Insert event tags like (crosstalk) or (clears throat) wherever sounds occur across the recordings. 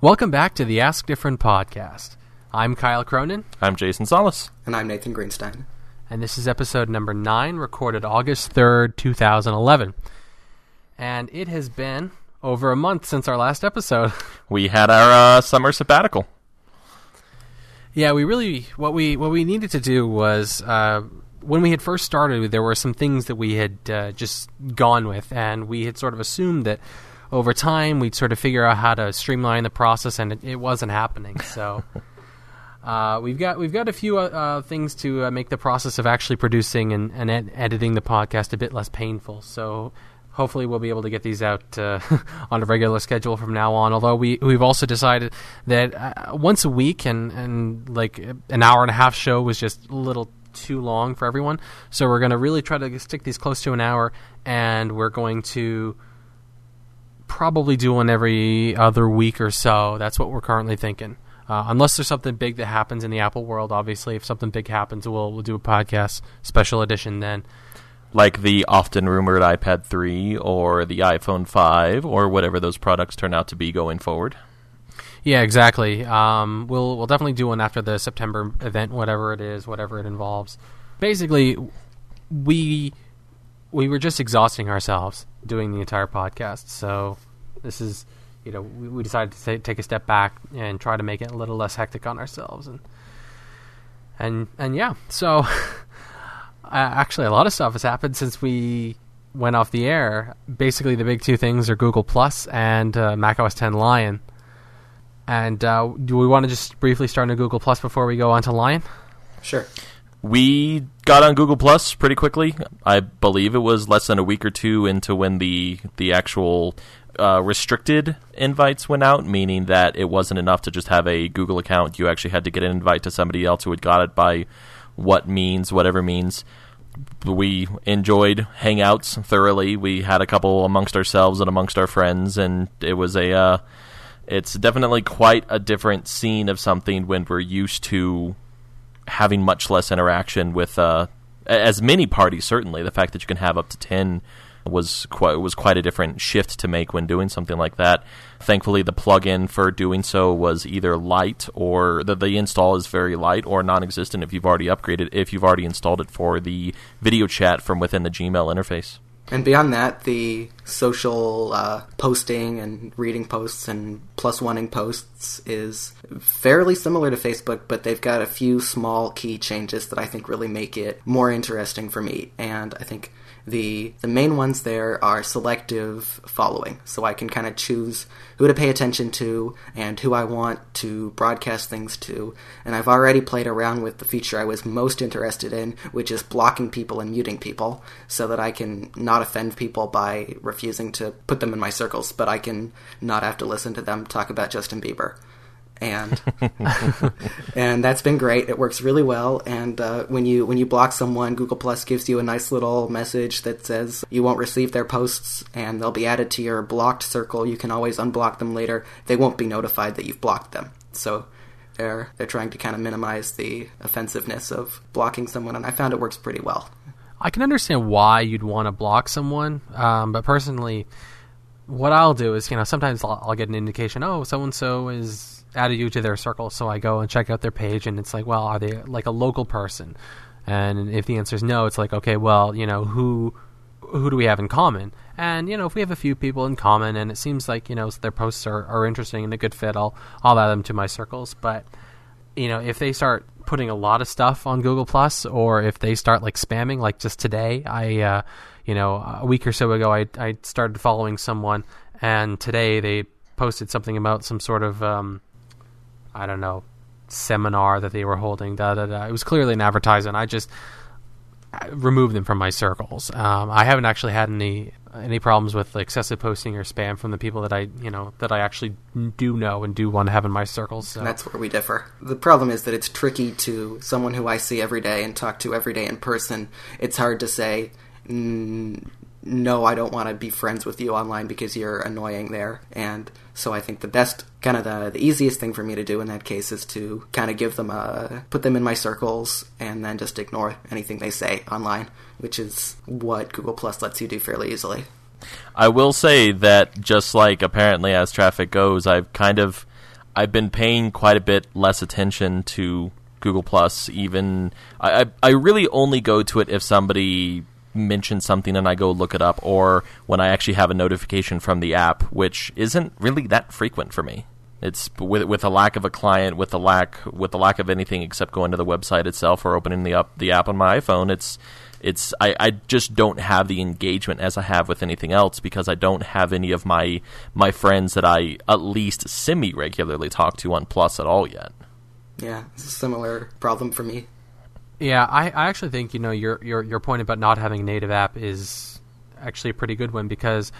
Welcome back to the Ask Different podcast. I'm Kyle Cronin, I'm Jason Solis. And I'm Nathan Greenstein. and this is episode number 9, recorded August 3rd, 2011. And it has been over a month since our last episode. (laughs) We had our uh, summer sabbatical. yeah, we really what we what we needed to do was uh, when we had first started, there were some things that we had uh, just gone with, and we had sort of assumed that over time we'd sort of figure out how to streamline the process, and it, it wasn't happening. So. (laughs) Uh, we've got we've got a few uh, uh, things to uh, make the process of actually producing and, and ed- editing the podcast a bit less painful. So hopefully we'll be able to get these out uh, (laughs) on a regular schedule from now on. Although we we've also decided that uh, once a week and and like an hour and a half show was just a little too long for everyone. So we're going to really try to stick these close to an hour, and we're going to probably do one every other week or so. That's what we're currently thinking. Uh, unless there's something big that happens in the Apple world, obviously, if something big happens, we'll we'll do a podcast special edition then. Like the often rumored iPad 3 or the iPhone 5 or whatever those products turn out to be going forward. Yeah, exactly. Um, we'll we'll definitely do one after the September event, whatever it is, whatever it involves. Basically, we we were just exhausting ourselves doing the entire podcast. So this is, you know, we, we decided to ta- take a step back and try to make it a little less hectic on ourselves, and and and yeah. So (laughs) actually, a lot of stuff has happened since we went off the air. Basically, the big two things are Google Plus and uh, macOS 10 Lion. And uh, do we want to just briefly start on Google Plus before we go on to Lion? Sure. We got on Google Plus pretty quickly. I believe it was less than a week or two into when the the actual uh, restricted invites went out, meaning that it wasn't enough to just have a Google account. You actually had to get an invite to somebody else who had got it by what means, whatever means. We enjoyed Hangouts thoroughly. We had a couple amongst ourselves and amongst our friends, and it was a. Uh, it's definitely quite a different scene of something when we're used to having much less interaction with uh, as many parties. Certainly, the fact that you can have up to ten was quite was quite a different shift to make when doing something like that. Thankfully, the plugin for doing so was either light or the, the install is very light or non-existent if you've already upgraded if you've already installed it for the video chat from within the Gmail interface. And beyond that, the social uh, posting and reading posts and plus oneing posts is fairly similar to Facebook, but they've got a few small key changes that I think really make it more interesting for me. And I think the the main ones there are selective following, so I can kind of choose who to pay attention to and who I want to broadcast things to. And I've already played around with the feature I was most interested in, which is blocking people and muting people, so that I can not offend people by refusing to put them in my circles, but I can not have to listen to them talk about Justin Bieber and (laughs) and that's been great. It works really well. And uh, when you when you block someone, Google Plus gives you a nice little message that says you won't receive their posts, and they'll be added to your blocked circle. You can always unblock them later. They won't be notified that you've blocked them. So they're they're trying to kind of minimize the offensiveness of blocking someone, and I found it works pretty well. I can understand why you'd want to block someone, um, but personally, what I'll do is, you know, sometimes I'll, I'll get an indication, oh, so and so is added you to their circle, so I go and check out their page, and it's like, well, are they like a local person? And if the answer is no, it's like, okay, well, you know, who who do we have in common? And you know, if we have a few people in common, and it seems like you know their posts are, are interesting and a good fit, I'll I'll add them to my circles. But you know, if they start putting a lot of stuff on Google Plus, or if they start like spamming, like just today, I uh, you know a week or so ago, I I started following someone, and today they posted something about some sort of um, I don't know seminar that they were holding. Da, da, da. It was clearly an advertisement. I just removed them from my circles. Um, I haven't actually had any any problems with excessive posting or spam from the people that I you know that I actually do know and do want to have in my circles. So. That's where we differ. The problem is that it's tricky to someone who I see every day and talk to every day in person. It's hard to say. Mm, no, I don't want to be friends with you online because you're annoying there. And so I think the best, kind of the, the easiest thing for me to do in that case is to kind of give them a, put them in my circles and then just ignore anything they say online, which is what Google Plus lets you do fairly easily. I will say that just like apparently as traffic goes, I've kind of I've been paying quite a bit less attention to Google Plus. Even I, I, I really only go to it if somebody mentions something and I go look it up, or when I actually have a notification from the app, which isn't really that frequent for me. It's with with a lack of a client, with the lack with the lack of anything except going to the website itself or opening the up the app on my iPhone. It's it's I, I just don't have the engagement as I have with anything else because I don't have any of my my friends that I at least semi regularly talk to on Plus at all yet. Yeah, it's a similar problem for me. Yeah, I, I actually think you know your your your point about not having a native app is actually a pretty good one because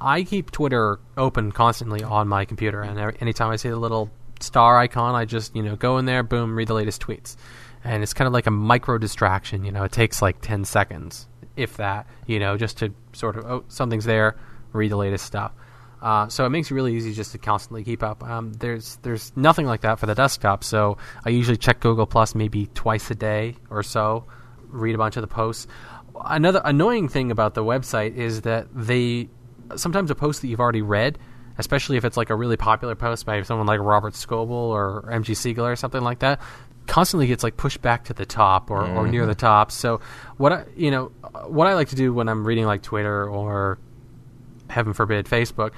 I keep Twitter open constantly on my computer, and anytime I see the little star icon, I just you know go in there, boom, read the latest tweets, and it's kind of like a micro distraction. You know, it takes like ten seconds, if that. You know, just to sort of oh something's there, read the latest stuff. Uh, so it makes it really easy just to constantly keep up. Um, there's there's nothing like that for the desktop. So I usually check Google Plus maybe twice a day or so, read a bunch of the posts. Another annoying thing about the website is that they sometimes a post that you've already read, especially if it's like a really popular post by someone like Robert Scoble or MG Siegler or something like that, constantly gets like pushed back to the top or, or near the top. So what I you know what I like to do when I'm reading like Twitter or heaven forbid Facebook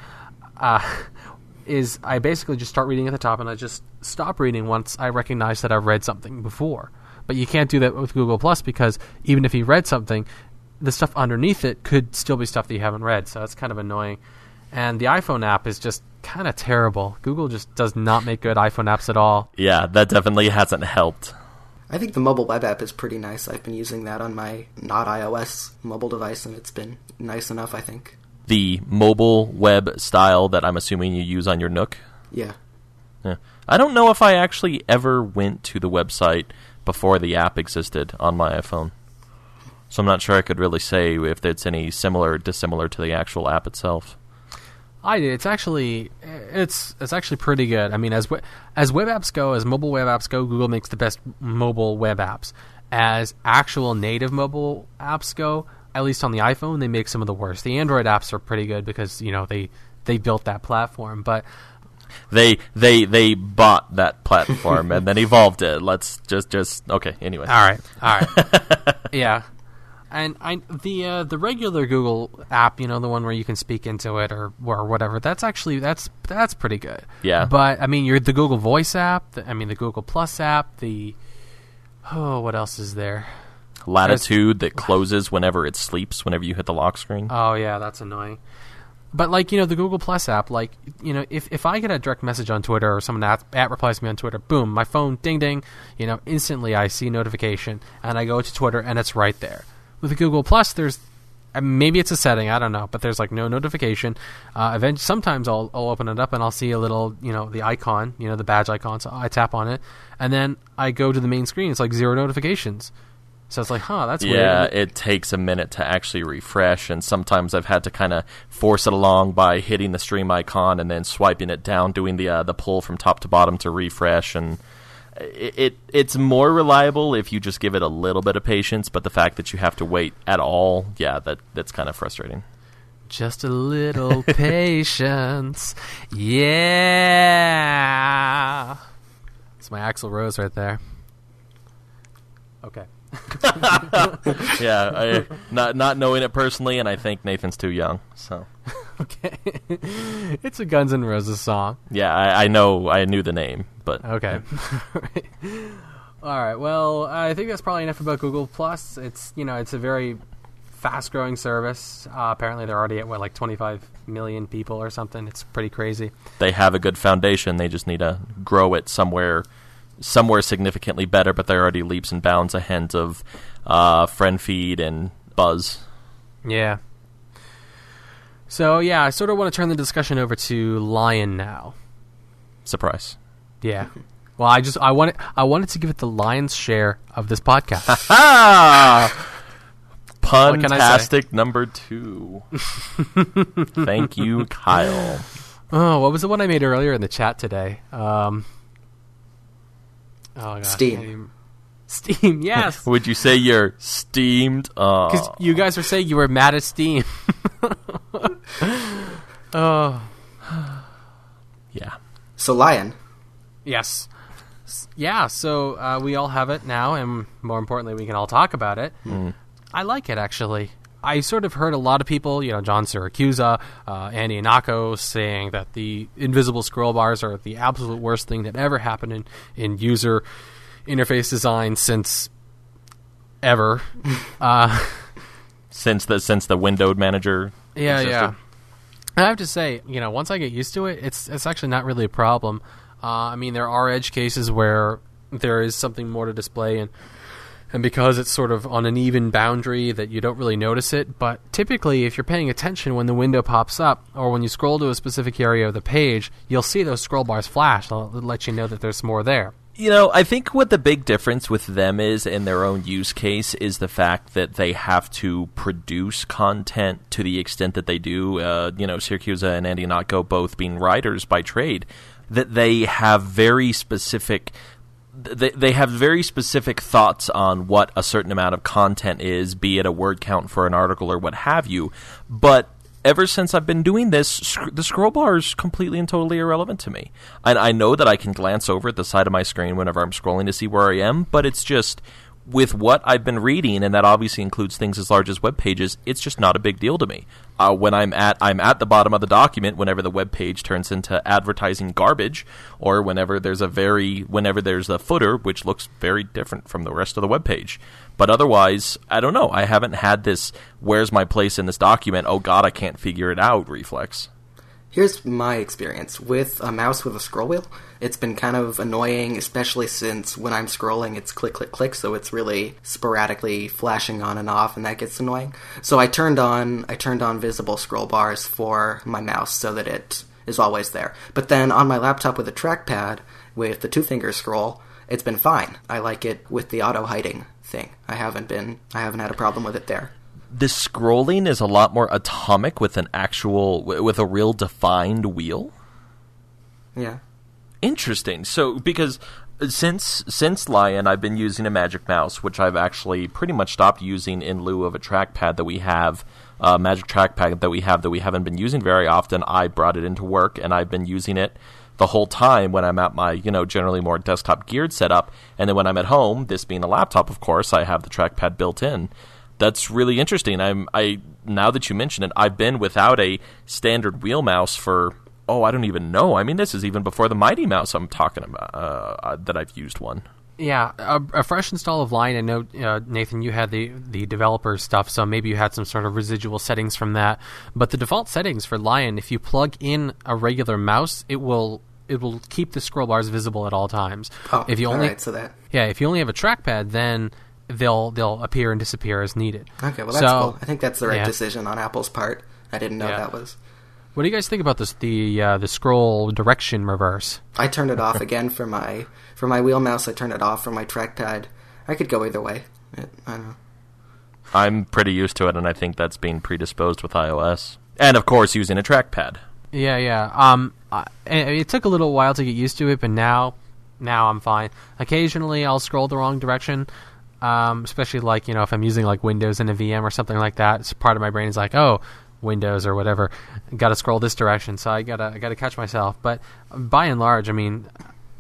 uh, (laughs) is I basically just start reading at the top and I just stop reading once I recognize that I've read something before. But you can't do that with Google Plus because even if you read something, the stuff underneath it could still be stuff that you haven't read. So that's kind of annoying. And the iPhone app is just kind of terrible. Google just does not make good iPhone apps at all. Yeah, that definitely hasn't helped. I think the mobile web app is pretty nice. I've been using that on my not iOS mobile device, and it's been nice enough, I think. The mobile web style that I'm assuming you use on your Nook. Yeah. Yeah. I don't know if I actually ever went to the website before the app existed on my iPhone. So I'm not sure I could really say if it's any similar or dissimilar to the actual app itself. I did. It's actually it's it's actually pretty good. I mean, as we- as web apps go, as mobile web apps go, Google makes the best mobile web apps. As actual native mobile apps go, at least on the iPhone, they make some of the worst. The Android apps are pretty good because you know they they built that platform, but They they they bought that platform and then evolved it. Let's just just okay. Anyway, All right, all right, (laughs) yeah. And I the uh, the regular Google app, you know, the one where you can speak into it or or whatever. That's actually that's that's pretty good. Yeah. But I mean, you're the Google Voice app. The, I mean, the Google Plus app. The oh, what else is there? Latitude that closes whenever it sleeps. Whenever you hit the lock screen. Oh yeah, that's annoying. But like you know the Google Plus app, like you know if, if I get a direct message on Twitter or someone at, at replies to me on Twitter, boom, my phone ding ding, you know instantly I see notification and I go to Twitter and it's right there. With the Google Plus, there's maybe it's a setting I don't know, but there's like no notification. Uh, event sometimes I'll I'll open it up and I'll see a little you know the icon, you know the badge icon, so I tap on it and then I go to the main screen. It's like zero notifications. So it's like, huh, that's weird. Yeah, weird. it takes a minute to actually refresh, and sometimes I've had to kind of force it along by hitting the stream icon and then swiping it down, doing the uh, the pull from top to bottom to refresh, and it, it it's more reliable if you just give it a little bit of patience. But the fact that you have to wait at all, yeah, that that's kind of frustrating. Just a little (laughs) patience. Yeah. It's my Axl Rose right there. Okay. (laughs) yeah, I, not not knowing it personally, and I think Nathan's too young. So (laughs) Okay. it's a Guns N' Roses song. yeah, I, I know I knew the name, but Okay. (laughs) All right. Well, I think that's probably enough about Google Plus. It's you know it's a very fast-growing service. Uh, apparently, they're already at what like 25 million people or something. It's pretty crazy. they have a good foundation. They just need to grow it somewhere, somewhere significantly better. But they're already leaps and bounds ahead of uh, FriendFeed and Buzz. Yeah. So yeah, I sort of want to turn the discussion over to Lion now. Surprise! Yeah. Well, I just I wanted I wanted to give it the lion's share of this podcast. (laughs) What can I say? puntastic number two. Thank you, Kyle. (laughs) oh, what was the one I made earlier in the chat today? Um, oh gosh, Steam. I can't even- Steam, (laughs) yes. (laughs) Would you say you're steamed? Uh, Because you guys were saying you were mad at Steam. (laughs) oh, (sighs) yeah. So, Lion, Yes. Yeah, so uh, we all have it now, and more importantly, we can all talk about it. I like it, actually. I sort of heard a lot of people, you know, John Siracusa, uh, Andy Ihnatko, saying that the invisible scroll bars are the absolute worst thing that ever happened in, in user interface design since ever. (laughs) uh, Since the since the windowed manager. yeah, existed. yeah. I have to say, you know, once I get used to it, it's it's actually not really a problem. Uh, I mean, there are edge cases where there is something more to display, and and because it's sort of on an even boundary that you don't really notice it. But typically, if you're paying attention when the window pops up or when you scroll to a specific area of the page, you'll see those scroll bars flash. They'll let you know that there's more there. You know, I think what the big difference with them is in their own use case is the fact that they have to produce content to the extent that they do. Uh, you know, Siracusa and Andy Ihnatko both being writers by trade, that they have very specific. They, they have very specific thoughts on what a certain amount of content is, be it a word count for an article or what have you. But ever since I've been doing this, sc- the scroll bar is completely and totally irrelevant to me. And I know that I can glance over at the side of my screen whenever I'm scrolling to see where I am, but it's just with what I've been reading, and that obviously includes things as large as web pages. It's just not a big deal to me. Uh, when I'm at I'm at the bottom of the document whenever the web page turns into advertising garbage, or whenever there's a very whenever there's a footer which looks very different from the rest of the web page. But otherwise, I don't know. I haven't had this "Where's my place in this document?" Oh God, I can't figure it out. Reflex. Here's my experience with a mouse with a scroll wheel. It's been kind of annoying, especially since when I'm scrolling, it's click, click, click, so it's really sporadically flashing on and off, and that gets annoying. So I turned on I turned on visible scroll bars for my mouse so that it is always there. But then on my laptop with a trackpad with the two finger scroll, it's been fine. I like it with the auto hiding thing. I haven't been I haven't had a problem with it there. the scrolling is a lot more atomic with an actual with a real defined wheel. Yeah. Interesting. So because since since Lion, I've been using a Magic Mouse, which I've actually pretty much stopped using in lieu of a trackpad that we have, uh, Magic Trackpad that we have that we haven't been using very often. I brought it into work, and I've been using it the whole time when I'm at my you know generally more desktop geared setup, and then when I'm at home, this being a laptop, of course, I have the trackpad built in. That's really interesting. I'm I now that you mention it, I've been without a standard wheel mouse for oh I don't even know. I mean this is even before the Mighty Mouse I'm talking about uh, uh, that I've used one. Yeah, a, a fresh install of Lion. I know uh, Nathan, you had the the developer stuff, so maybe you had some sort of residual settings from that. But the default settings for Lion, if you plug in a regular mouse, it will it will keep the scroll bars visible at all times. Oh, if you only alright, so that yeah, if you only have a trackpad, then they'll they'll appear and disappear as needed. Okay, well that's So- cool. I think that's the right yeah. decision on Apple's part. I didn't know Yeah. that was. What do you guys think about this? The uh, the scroll direction reverse. I turned it off again for my for my wheel mouse. I turned it off for my trackpad. I could go either way. It, I don't know. I'm pretty used to it, and I think that's being predisposed with iOS, and of course using a trackpad. Yeah, yeah. Um, I, it took a little while to get used to it, but now, now I'm fine. Occasionally, I'll scroll the wrong direction, um, especially like you know if I'm using like Windows in a VM or something like that. It's part of my brain is like, oh, Windows or whatever, got to scroll this direction, so I gotta I gotta catch myself. But by and large, I mean,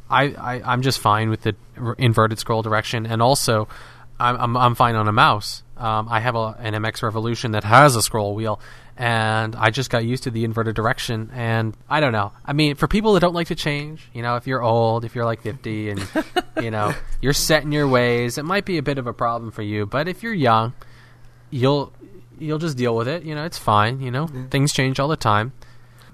I, I I'm just fine with the inverted scroll direction, and also. I'm, I'm, I'm fine on a mouse. Um, I have a, an MX Revolution that has a scroll wheel, and I just got used to the inverted direction. And I don't know. I mean, for people that don't like to change, you know, if you're old, if you're like 50, and (laughs) you know you're set in your ways, it might be a bit of a problem for you. But if you're young, you'll you'll just deal with it. You know, it's fine. You know, things change all the time.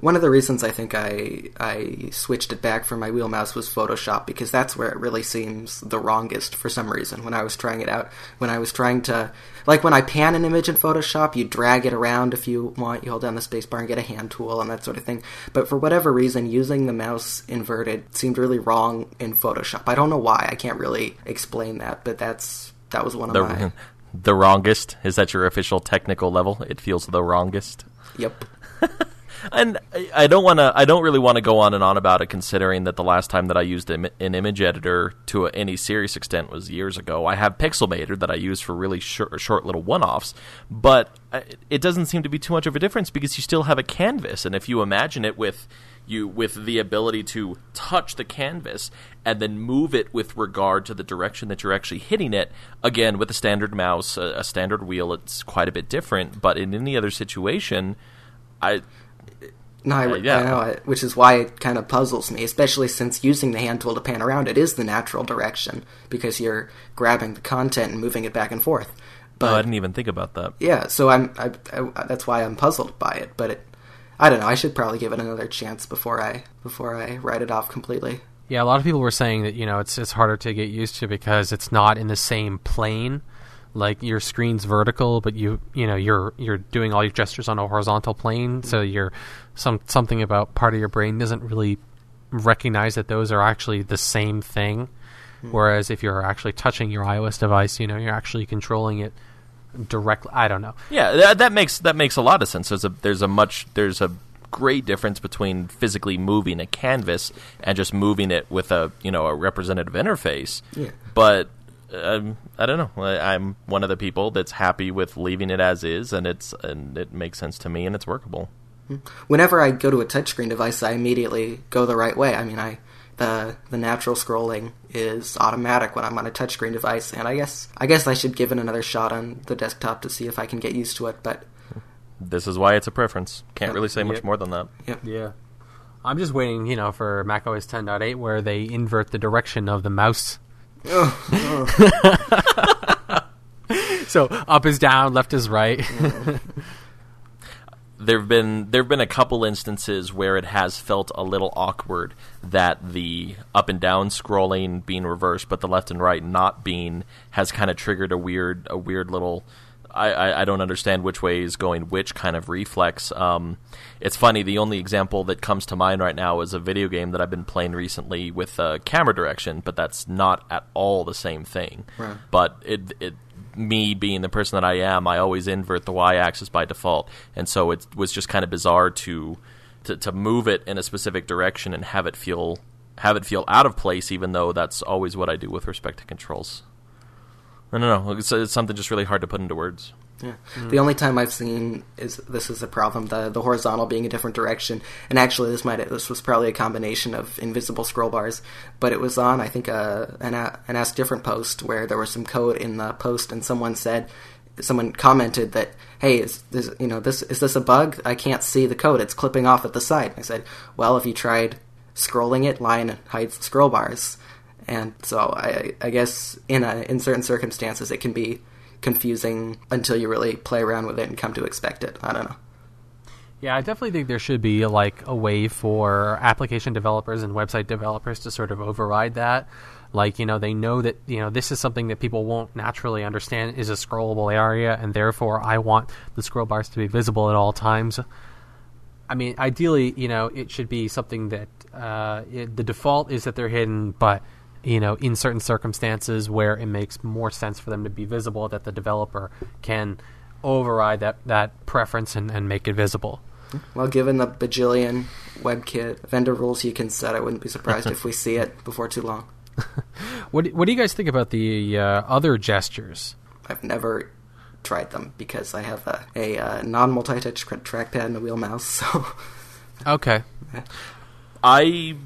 One of the reasons I think I I switched it back for my wheel mouse was Photoshop because that's where it really seems the wrongest for some reason when I was trying it out. When I was trying to like when I pan an image in Photoshop, you drag it around if you want, you hold down the spacebar and get a hand tool and that sort of thing. But for whatever reason, using the mouse inverted seemed really wrong in Photoshop. I don't know why. I can't really explain that, but that's that was one of my The wrongest is that your official technical level? It feels the wrongest. Yep. (laughs) And I- I don't want to. I don't really want to go on and on about it, considering that the last time that I used an image editor to any serious extent was years ago. I have Pixelmator that I use for really short, short little one-offs, but it doesn't seem to be too much of a difference because you still have a canvas, and if you imagine it with, you with the ability to touch the canvas and then move it with regard to the direction that you're actually hitting it. Again, with a standard mouse, a, a standard wheel, it's quite a bit different. But in any other situation, I No, I, Uh, yeah. I know, I, which is why it kind of puzzles me, especially since using the hand tool to pan around it is the natural direction because you're grabbing the content and moving it back and forth. But oh, I didn't even think about that. yeah, so I'm I, I, that's why I'm puzzled by it. But it, I don't know. I should probably give it another chance before I before I write it off completely. Yeah, a lot of people were saying that you know it's it's harder to get used to because it's not in the same plane. Like your screen's vertical, but you you know you're you're doing all your gestures on a horizontal plane, mm-hmm. so you're some something about part of your brain doesn't really recognize that those are actually the same thing. Mm-hmm. Whereas if you're actually touching your iOS device, you know you're actually controlling it directly. I don't know. Yeah, that, that makes that makes a lot of sense. There's a there's a much there's a great difference between physically moving a canvas and just moving it with a you know a representative interface. Yeah. But um, I don't know. I, I'm one of the people that's happy with leaving it as is, and it's and it makes sense to me, and it's workable. Whenever I go to a touchscreen device, I immediately go the right way. I mean, I the the natural scrolling is automatic when I'm on a touchscreen device, and I guess I guess I should give it another shot on the desktop to see if I can get used to it. But This is why it's a preference. Can't really say much Yep. more than that. yeah, Yeah. I'm just waiting, you know, for macOS 10.8 where they invert the direction of the mouse. (laughs) so up is down, left is right. There've been there've been a couple instances where it has felt a little awkward that the up and down scrolling being reversed, but the left and right not being has kind of triggered a weird a weird little. I, I, I don't understand which way is going which kind of reflex. Um, it's funny. The only example that comes to mind right now is a video game that I've been playing recently with uh, camera direction, but that's not at all the same thing. Right. But it it me being the person that I am, I always invert the y-axis by default, and so it was just kind of bizarre to, to to move it in a specific direction and have it feel have it feel out of place, even though that's always what I do with respect to controls. I don't know. It's, it's something just really hard to put into words. Yeah. The only time I've seen is this is a problem the the horizontal being a different direction, and actually this might this was probably a combination of invisible scroll bars, but it was on I think a an, an Ask Different post where there was some code in the post, and someone said someone commented that hey is this you know this is this a bug? I can't see the code. It's clipping off at the side. I said well if you tried scrolling it line hides scroll bars. And so i i guess in a in certain circumstances it can be confusing until you really play around with it and come to expect it i don't know yeah, I definitely think there should be like a way for application developers and website developers to sort of override that. Like, you know, they know that, you know, this is something that people won't naturally understand is a scrollable area, and therefore I want the scroll bars to be visible at all times. I mean, ideally, you know, it should be something that uh, it, the default is that they're hidden, but you know, in certain circumstances where it makes more sense for them to be visible, that the developer can override that that preference and, and make it visible. well given the bajillion webkit vendor rules you can set i wouldn't be surprised if we (laughs) see it before too long (laughs) What what do you guys think about the uh, other gestures? i've never tried them because i have a, a uh, non-multi-touch trackpad and a wheel mouse so Okay, (laughs) I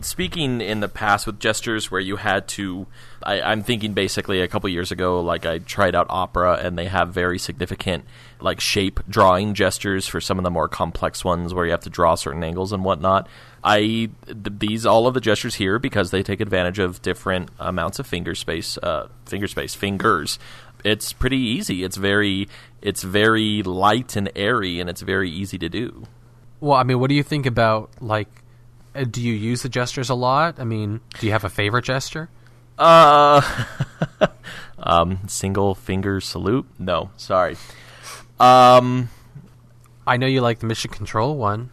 speaking in the past with gestures where you had to I, I'm thinking basically a couple years ago, like I tried out Opera and they have very significant like shape drawing gestures for some of the more complex ones where you have to draw certain angles and whatnot. I th- these all of the gestures here because they take advantage of different amounts of finger space, uh, finger space, fingers. It's pretty easy. It's very it's very light and airy and it's very easy to do. Well, I mean, what do you think about like? Uh, do you use the gestures a lot? I mean, do you have a favorite gesture? Uh, (laughs) um, single finger salute. No, sorry. Um, I know you like the mission control one.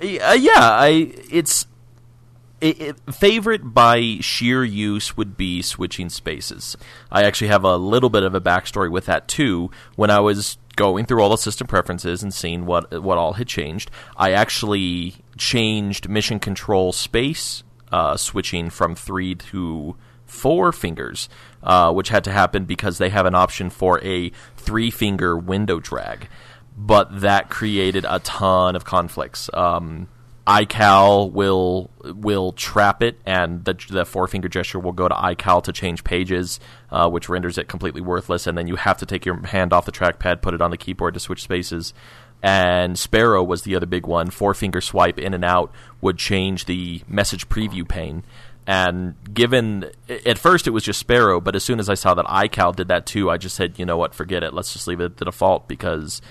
uh, yeah, I it's it, it, favorite by sheer use would be switching spaces. I actually have a little bit of a backstory with that too. When I was going through all the system preferences and seeing what what all had changed, I actually changed mission control space uh, switching from three to four fingers, uh, which had to happen because they have an option for a three finger window drag. But that created a ton of conflicts. Um, iCal will will trap it, and the the four finger gesture will go to iCal to change pages, uh, which renders it completely worthless. And then you have to take your hand off the trackpad, put it on the keyboard to switch spaces. And Sparrow was the other big one. Four finger swipe in and out would change the message preview pane. And given at first it was just Sparrow, but as soon as I saw that iCal did that too, I just said, you know what, forget it. Let's just leave it at the default because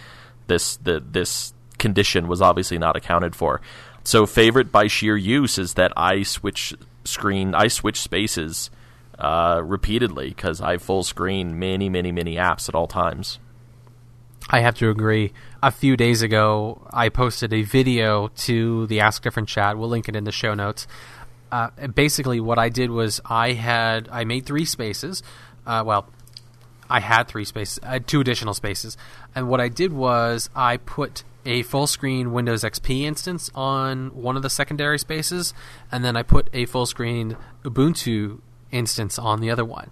this the this condition was obviously not accounted for. So favorite by sheer use is that I switch screen, I switch spaces uh, repeatedly because I full screen many, many, many apps at all times. I have to agree. A few days ago, I posted a video to the Ask Different chat. We'll link it in the show notes. Uh, basically, what I did was I had I made three spaces. Uh, well, I had three spaces, I had two additional spaces, and what I did was I put a full screen Windows XP instance on one of the secondary spaces, and then I put a full screen Ubuntu instance on the other one.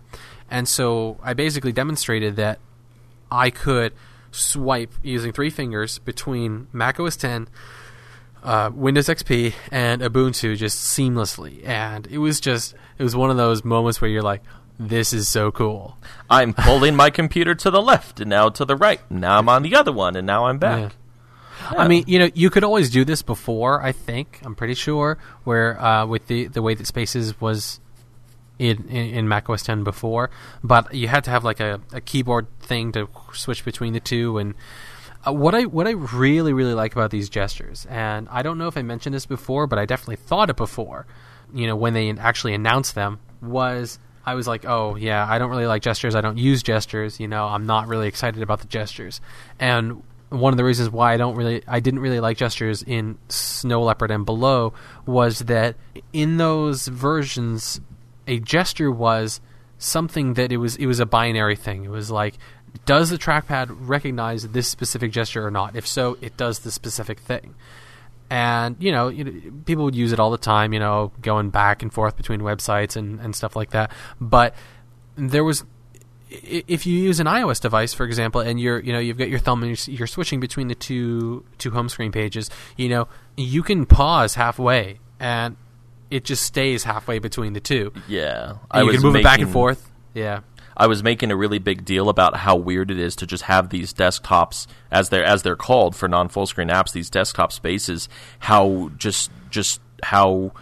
And so I basically demonstrated that I could swipe using three fingers between Mac OS 10, uh, Windows XP, and Ubuntu just seamlessly. And it was just, it was one of those moments where you're like, this is so cool. I'm pulling my computer to the left and now to the right. Now I'm on the other one and now I'm back. Yeah. I mean, you know, you could always do this before. I think I'm pretty sure where uh, with the the way that Spaces was in, in Mac OS 10 before, but you had to have like a, a keyboard thing to switch between the two. And uh, what I what I really really like about these gestures, and I don't know if I mentioned this before, but I definitely thought it before. You know, when they actually announced them, was I was like, oh yeah, I don't really like gestures. I don't use gestures. You know, I'm not really excited about the gestures. And one of the reasons why I don't really I didn't really like gestures in Snow Leopard and below was that in those versions a gesture was something that it was it was a binary thing. It was like does the trackpad recognize this specific gesture or not? If so, it does the specific thing. And you know, you know, people would use it all the time. You know, going back and forth between websites and, and stuff like that. But there was if you use an iOS device, for example, and you're you know you've got your thumb and you're, you're, switching between the two two home screen pages, you know you can pause halfway and it just stays halfway between the two. Yeah, I you can move making, it back and forth. Yeah, I was making a really big deal about how weird it is to just have these desktops as they're as they're called for non full screen apps. These desktop spaces, how just just how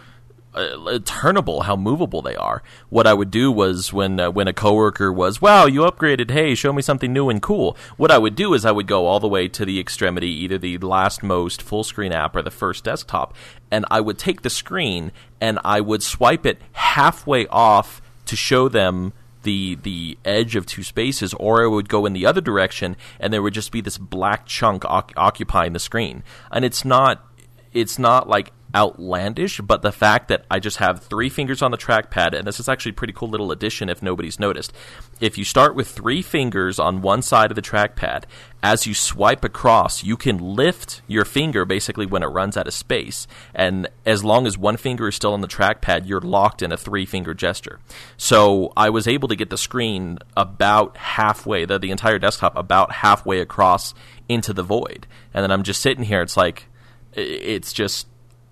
uh, turnable, how movable they are. What I would do was when uh, when a coworker was, "Wow, you upgraded! Hey, show me something new and cool." What I would do is I would go all the way to the extremity, either the last most full screen app or the first desktop, and I would take the screen and I would swipe it halfway off to show them the the edge of two spaces, or it would go in the other direction, and there would just be this black chunk occupying the screen. And it's not it's not like outlandish, but the fact that I just have three fingers on the trackpad, and this is actually a pretty cool little addition if nobody's noticed. If you start with three fingers on one side of the trackpad, as you swipe across, you can lift your finger basically when it runs out of space. And as long as one finger is still on the trackpad, you're locked in a three finger gesture. So I was able to get the screen about halfway, the, the entire desktop about halfway across into the void. And then I'm just sitting here, it's like, it's just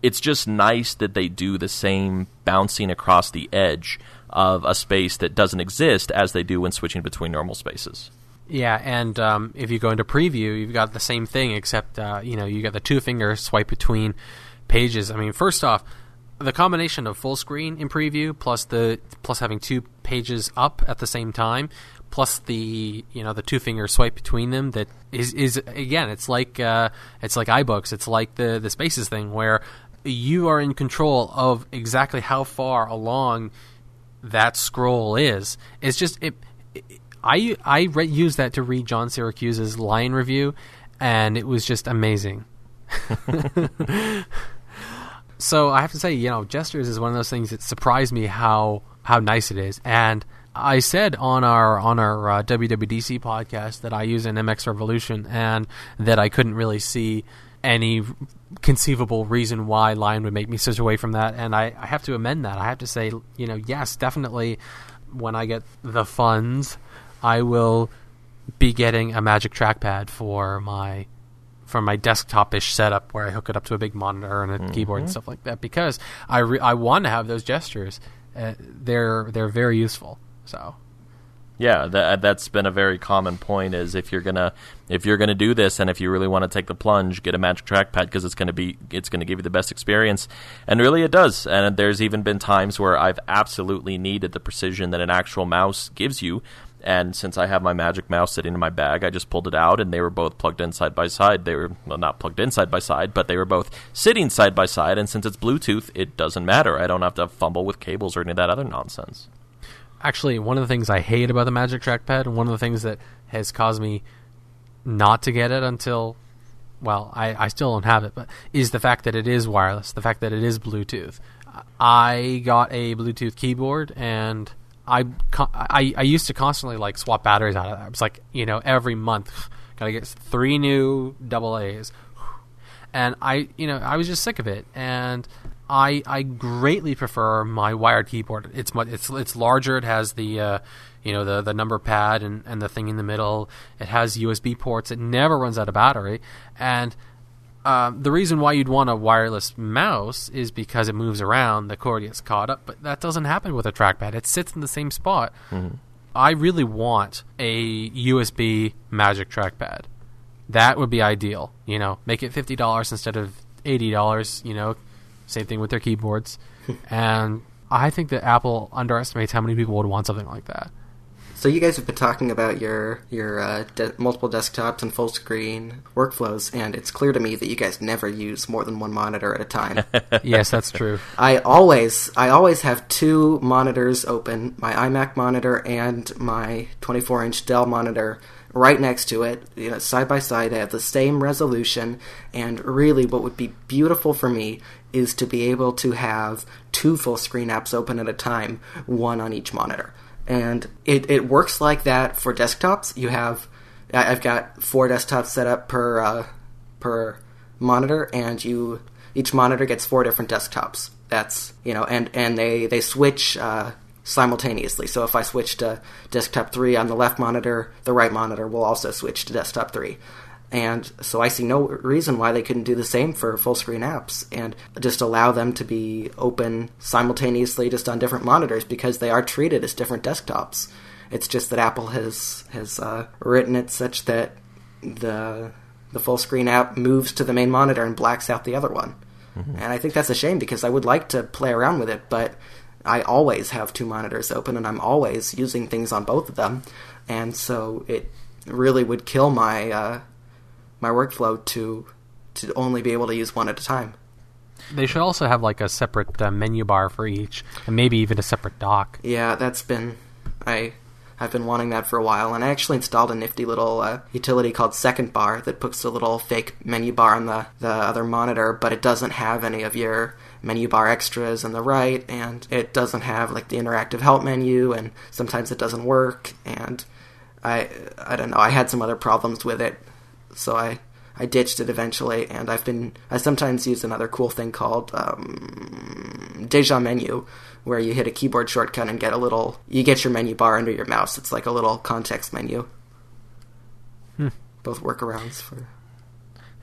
it's just nice that they do the same bouncing across the edge of a space that doesn't exist as they do when switching between normal spaces. Yeah, and um, if you go into preview, you've got the same thing, except uh, you know you got the two finger swipe between pages. I mean, first off, the combination of full screen in preview plus the plus having two pages up at the same time plus the you know the two finger swipe between them that is is again it's like uh, it's like iBooks it's like the the spaces thing where you are in control of exactly how far along that scroll is. It's just it. it I I re- used that to read John Siracusa's Lion review, and it was just amazing. (laughs) so I have to say, you know, gestures is one of those things that surprised me how how nice it is, and I said on our on our uh, WWDC podcast that I use an MX Revolution and that I couldn't really see any conceivable reason why Lion would make me switch away from that. And I, I have to amend that. I have to say, you know, yes, definitely when I get the funds, I will be getting a magic trackpad for my for my desktop-ish setup where I hook it up to a big monitor and a Mm-hmm. keyboard and stuff like that because I re- I want to have those gestures. Uh, they're they're very useful. So Yeah, that uh, that's been a very common point. Is if you're gonna if you're gonna do this, and if you really want to take the plunge, get a Magic Trackpad because it's gonna be it's gonna give you the best experience, and really it does. And there's even been times where I've absolutely needed the precision that an actual mouse gives you. And since I have my Magic Mouse sitting in my bag, I just pulled it out, and they were both plugged in side by side. They were well, not plugged in side by side, but they were both sitting side by side. And since it's Bluetooth, it doesn't matter. I don't have to fumble with cables or any of that other nonsense. Actually, one of the things I hate about the Magic Trackpad, and one of the things that has caused me not to get it until, well, I, I still don't have it, but is the fact that it is wireless, the fact that it is Bluetooth. I got a Bluetooth keyboard and. I, I, I used to constantly like swap batteries out of that. It was like you know every month (sighs) gotta get three new double A's, (sighs) and I you know I was just sick of it, and I I greatly prefer my wired keyboard. It's much it's it's larger. It has the uh, you know the the number pad and and the thing in the middle. It has USB ports. It never runs out of battery, and um, the reason why you'd want a wireless mouse is because it moves around, the cord gets caught up, but that doesn't happen with a trackpad. It sits in the same spot. I really want a USB Magic trackpad. That would be ideal. You know, make it fifty dollars instead of eighty dollars. You know, same thing with their keyboards. (laughs) and I think that Apple underestimates how many people would want something like that. So you guys have been talking about your your uh, de- multiple desktops and full screen workflows, and it's clear to me that you guys never use more than one monitor at a time. (laughs) yes, that's true. I always I always have two monitors open, my iMac monitor and my 24-inch Dell monitor right next to it, you know, side by side. They have the same resolution, and really, what would be beautiful for me is to be able to have two full screen apps open at a time, one on each monitor. And it, it works like that for desktops. You have I've got four desktops set up per uh, per monitor, and you each monitor gets four different desktops. That's you know, and and they they switch uh, simultaneously. So if I switch to desktop three on the left monitor, the right monitor will also switch to desktop three. And so I see no reason why they couldn't do the same for full screen apps and just allow them to be open simultaneously just on different monitors because they are treated as different desktops. It's just that Apple has has uh, written it such that the the full screen app moves to the main monitor and blacks out the other one. And I think that's a shame because I would like to play around with it, but I always have two monitors open and I'm always using things on both of them. And so it really would kill my uh, my workflow to to only be able to use one at a time. They should also have like a separate uh, menu bar for each, and maybe even a separate dock. Yeah, that's been I I've been wanting that for a while, and I actually installed a nifty little uh, utility called Second Bar that puts a little fake menu bar on the the other monitor, but it doesn't have any of your menu bar extras on the right, and it doesn't have like the interactive help menu, and sometimes it doesn't work, and I I don't know. I had some other problems with it, so I I ditched it eventually, and I've been I sometimes use another cool thing called um, Deja Menu, where you hit a keyboard shortcut and get a little you get your menu bar under your mouse. It's like a little context menu. Both workarounds for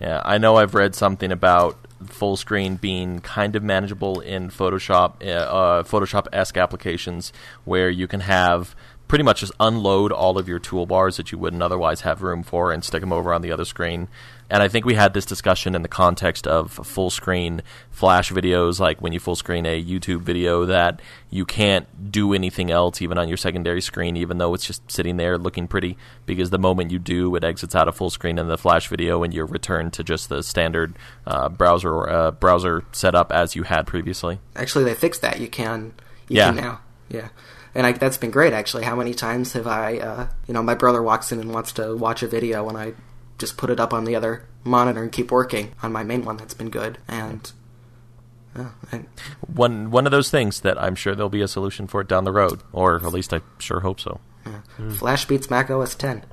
Yeah, I know I've read something about full screen being kind of manageable in Photoshop, uh, uh, Photoshop esque applications where you can have pretty much just unload all of your toolbars that you wouldn't otherwise have room for and stick them over on the other screen. And I think we had this discussion in the context of full screen flash videos, like when you full screen a YouTube video, that you can't do anything else even on your secondary screen, even though it's just sitting there looking pretty, because the moment you do, it exits out of full screen in the flash video and you're returned to just the standard uh, browser uh, browser setup as you had previously. actually they fixed that. You can you Yeah. can now. Yeah. And I, that's been great, actually. How many times have I, uh, you know, my brother walks in and wants to watch a video, and I just put it up on the other monitor and keep working on my main one. That's been good. And uh, I, One one of those things that I'm sure there'll be a solution for it down the road, or at least I sure hope so. Flash beats Mac OS 10.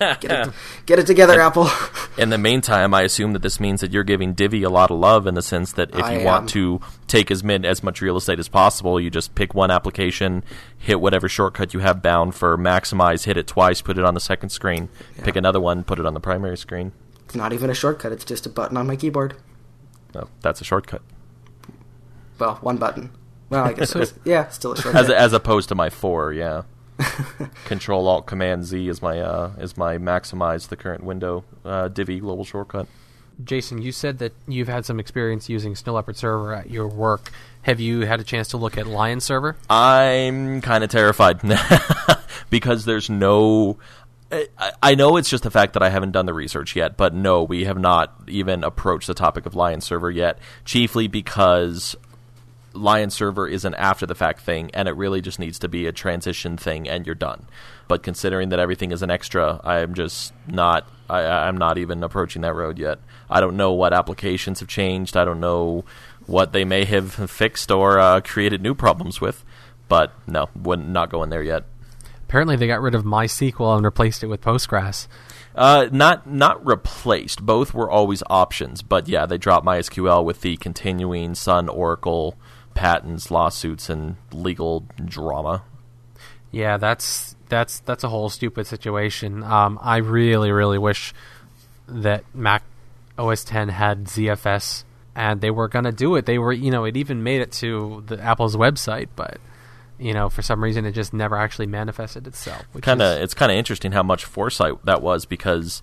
Get it, (laughs) get it together, Apple. In the meantime, I assume that this means that you're giving Divvy a lot of love in the sense that if I you am. want to take as mid as much real estate as possible, you just pick one application, hit whatever shortcut you have bound for maximize, hit it twice, put it on the second screen, pick another one, put it on the primary screen. It's not even a shortcut, it's just a button on my keyboard. No, that's a shortcut. Well, one button. Well, I guess (laughs) is. Yeah, still a shortcut. As as opposed to my four, yeah. (laughs) Control Alt Command Z is my uh, is my maximize the current window uh, Divvy global shortcut. Jason, you said that you've had some experience using Snow Leopard Server at your work. Have you had a chance to look at Lion Server? I'm kind of terrified (laughs) because there's no. I, I know it's just the fact that I haven't done the research yet, but no, we have not even approached the topic of Lion Server yet. Chiefly because Lion Server is an after the fact thing, and it really just needs to be a transition thing, and you're done. But considering that everything is an extra, I'm just not. I, I'm not even approaching that road yet. I don't know what applications have changed. I don't know what they may have fixed or uh, created new problems with. But no, would not going there yet. Apparently, they got rid of MySQL and replaced it with Postgres. Uh, not not replaced. Both were always options, but yeah, they dropped MySQL with the continuing Sun Oracle patents, lawsuits, and legal drama. Yeah, that's that's that's a whole stupid situation. Um, I really, really wish that Mac OS 10 had ZFS, and they were gonna do it. They were, you know, it even made it to the Apple's website, but you know, for some reason, it just never actually manifested itself. Kind of, it's kind of interesting how much foresight that was because,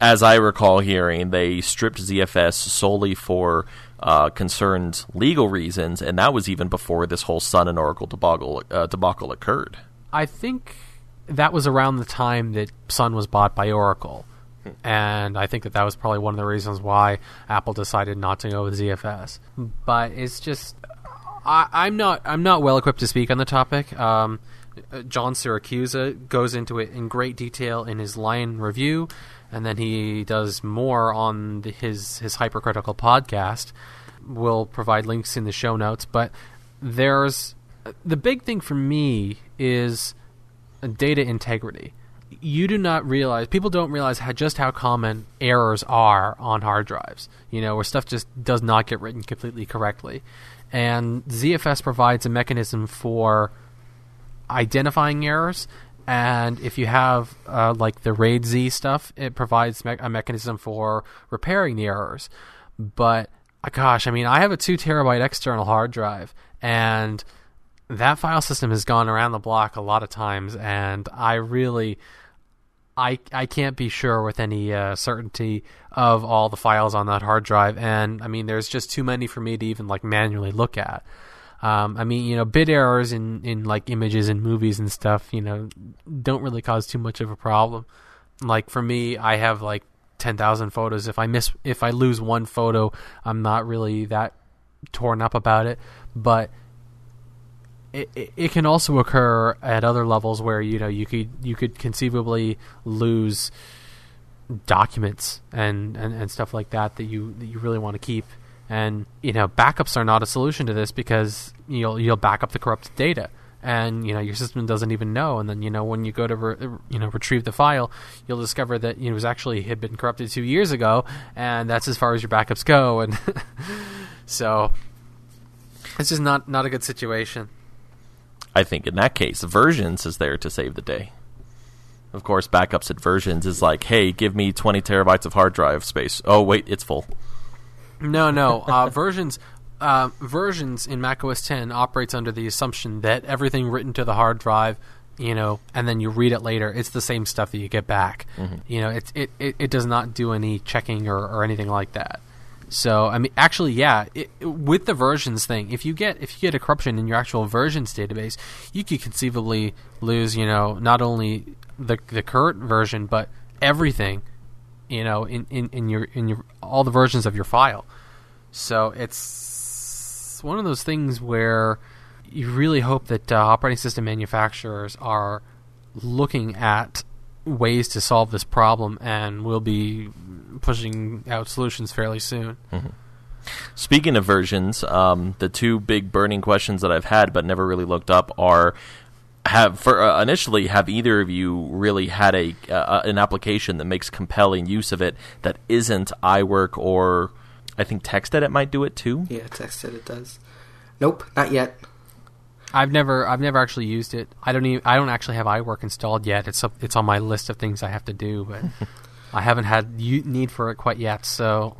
as I recall hearing, they stripped ZFS solely for uh, concerned legal reasons, and that was even before this whole Sun and Oracle debacle uh, debacle occurred. I think that was around the time that Sun was bought by Oracle, and I think that that was probably one of the reasons why Apple decided not to go with ZFS. But it's just, I, I'm not, I'm not well equipped to speak on the topic. Um, John Siracusa goes into it in great detail in his Lion review, and then he does more on the, his his hypercritical podcast. We'll provide links in the show notes, but there's the big thing for me is data integrity. You do not realize people don't realize how just how common errors are on hard drives. You know, where stuff just does not get written completely correctly. And ZFS provides a mechanism for identifying errors and if you have uh, like the RAID Z stuff, it provides me- a mechanism for repairing the errors. But uh, gosh, I mean, I have a two terabyte external hard drive, and that file system has gone around the block a lot of times, and I really, I I can't be sure with any uh, certainty of all the files on that hard drive, and I mean, there's just too many for me to even like manually look at. Um, I mean, you know, bit errors in, in like images and movies and stuff, you know, don't really cause too much of a problem. Like for me, I have like ten thousand photos. If I miss, if I lose one photo, I'm not really that torn up about it. But it, it, it can also occur at other levels where you know you could you could conceivably lose documents and, and, and stuff like that that you that you really want to keep. And you know, backups are not a solution to this because you'll you'll back up the corrupted data, and you know your system doesn't even know. And then you know when you go to re- you know retrieve the file, you'll discover that it was actually had been corrupted two years ago, and that's as far as your backups go. (laughs) And so this is not not a good situation. I think in that case, versions is there to save the day. Of course, backups at versions is like, hey, give me 20 terabytes of hard drive space. Oh, wait, it's full. No, no. Uh, (laughs) versions uh, versions in Mac OS 10 operates under the assumption that everything written to the hard drive, you know, and then you read it later, it's the same stuff that you get back. You know, it, it, it, it does not do any checking or, or anything like that. So I mean, actually, yeah. It, with the versions thing, if you get if you get a corruption in your actual versions database, you could conceivably lose, you know, not only the the current version but everything, you know, in, in, in your in your all the versions of your file. So it's one of those things where you really hope that uh, operating system manufacturers are looking at ways to solve this problem and will be pushing out solutions fairly soon. Speaking of versions, um, the two big burning questions that I've had but never really looked up are have for uh, initially have either of you really had a uh, an application that makes compelling use of it that isn't iWork or I think TextEdit might do it too. Yeah, TextEdit does. Nope, not yet. I've never I've never actually used it. I don't even I don't actually have iWork installed yet. It's up, it's on my list of things I have to do, but (laughs) I haven't had u- need for it quite yet. So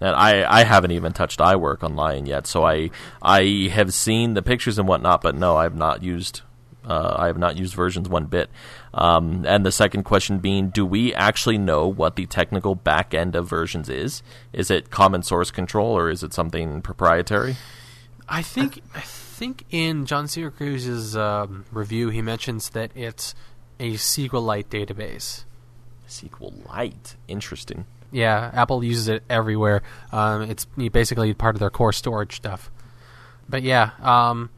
And I, I haven't even touched iWork on Lion yet, so I I have seen the pictures and whatnot, but no, I have not used uh, I have not used versions one bit. Um, and the second question being, do we actually know what the technical back end of versions is? Is it common source control or is it something proprietary? I think I think in John Siracusa's um, review he mentions that it's a SQLite database. SQLite, interesting. Yeah, Apple uses it everywhere. Um, it's basically part of their core storage stuff. But yeah, um,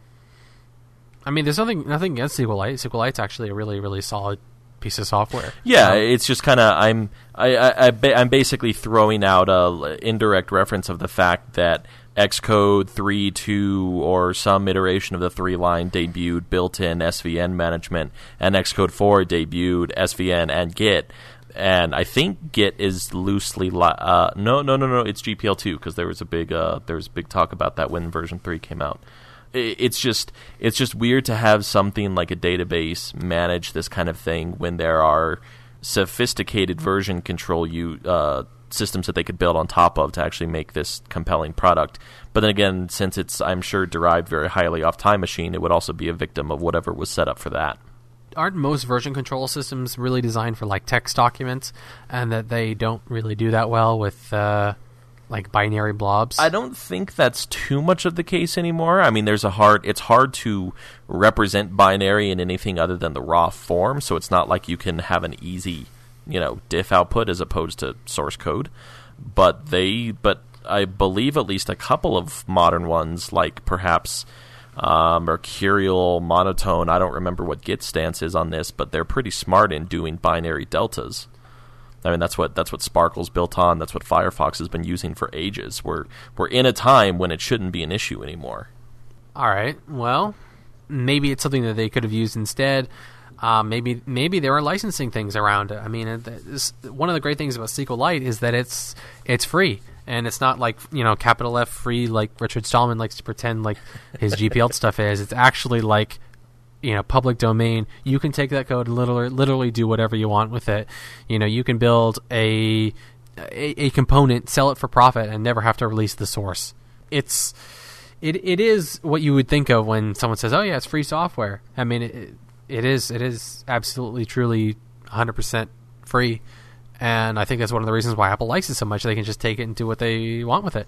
I mean, there's nothing nothing against SQLite. SQLite's actually a really really solid piece of software. Yeah, Um, it's just kind of I'm I, I, I ba- I'm basically throwing out a indirect reference of the fact that Xcode 3.2 or some iteration of the three line debuted built-in SVN management, and Xcode 4 debuted SVN and Git. And I think Git is loosely li- uh, no no no no it's GPL2 because there was a big uh, there was big talk about that when version 3 came out it's just it's just weird to have something like a database manage this kind of thing when there are sophisticated version control you uh, systems that they could build on top of to actually make this compelling product. But then again, since it's I'm sure derived very highly off Time Machine, it would also be a victim of whatever was set up for that. aren't most version control systems really designed for like text documents, and that they don't really do that well with uh, like binary blobs? I don't think that's too much of the case anymore. I mean, there's a hard. It's hard to represent binary in anything other than the raw form, so it's not like you can have an easy, you know, diff output as opposed to source code. But they, but I believe at least a couple of modern ones, like perhaps uh, Mercurial Monotone. I don't remember what Git stance is on this, but they're pretty smart in doing binary deltas. I mean, that's what that's what Sparkle's built on. That's what Firefox has been using for ages. We're we're in a time when it shouldn't be an issue anymore. All right. Well, maybe it's something that they could have used instead. Um, maybe maybe there are licensing things around it. I mean, one of the great things about SQLite is that it's it's free and it's not like you know capital F free like Richard Stallman likes to pretend like his GPL stuff is. It's actually like you know public domain. You can take that code and literally literally do whatever you want with it. You know, you can build a a, a component, sell it for profit, and never have to release the source. It's it it is what you would think of when someone says, "Oh yeah, it's free software." I mean, it it is it is absolutely truly 100% free, and I think that's one of the reasons why Apple likes it so much. They can just take it and do what they want with it.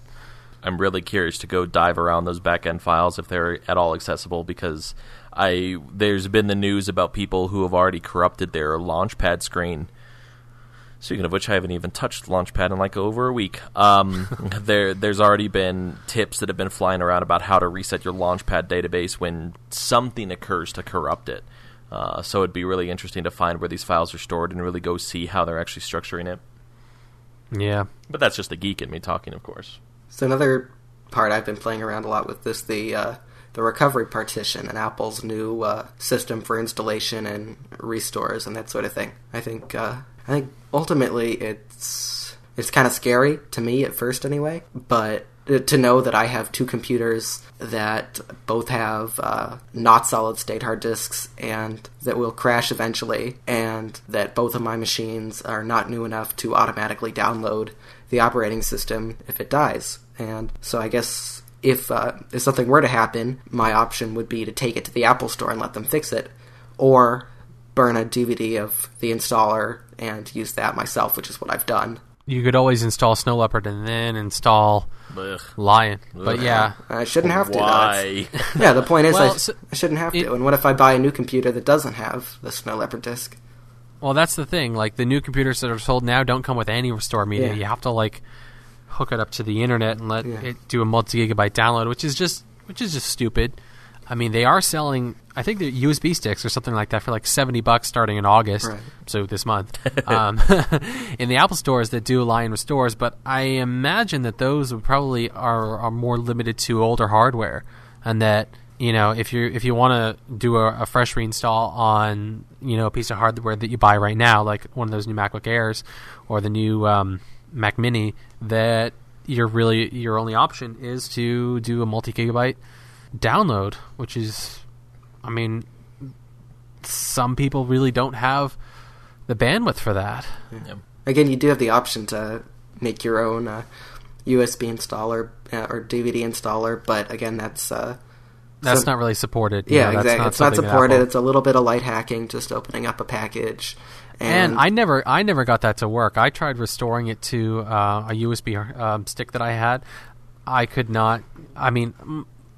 I'm really curious to go dive around those backend files if they're at all accessible because I there's been the news about people who have already corrupted their Launchpad screen. Speaking of which, I haven't even touched Launchpad in like over a week. Um, (laughs) there, there's already been tips that have been flying around about how to reset your Launchpad database when something occurs to corrupt it. Uh, so it'd be really interesting to find where these files are stored and really go see how they're actually structuring it. Yeah, But that's just the geek in me talking, of course. So another part I've been playing around a lot with this the uh, the recovery partition and Apple's new uh, system for installation and restores and that sort of thing. I think uh, I think ultimately it's it's kind of scary to me at first anyway, but to know that I have two computers that both have uh, not solid state hard disks and that will crash eventually, and that both of my machines are not new enough to automatically download the operating system if it dies. And so I guess if uh, if something were to happen, my option would be to take it to the Apple Store and let them fix it, or burn a DVD of the installer and use that myself, which is what I've done. you could always install Snow Leopard and then install Ugh. Lion. But yeah, I shouldn't have to. Why? It's- (laughs) Yeah, the point is I, so- I shouldn't have it- to. And what if I buy a new computer that doesn't have the Snow Leopard disc? Well, that's the thing. Like the new computers that are sold now don't come with any restore media. Yeah. You have to like hook it up to the internet and let Yeah. it do a multi gigabyte download, which is just which is just stupid. I mean, they are selling. I think the USB sticks or something like that for like seventy bucks starting in August, Right. so this month, (laughs) um, (laughs) in the Apple stores that do Lion restores. But I imagine that those would probably are are more limited to older hardware, and that you know if you if you want to do a, a fresh reinstall on you know a piece of hardware that you buy right now, like one of those new MacBook Airs or the new um, Mac Mini, that your really your only option is to do a multi gigabyte download, which is, I mean, some people really don't have the bandwidth for that. Yeah. again, you do have the option to make your own uh, USB installer uh, or DVD installer, but again, that's uh, That's some- not really supported. You yeah, know, that's exactly. not it's not supported. It's a little bit of light hacking, just opening up a package. And I never, I never got that to work. I tried restoring it to uh, a USB um, stick that I had. I could not. I mean,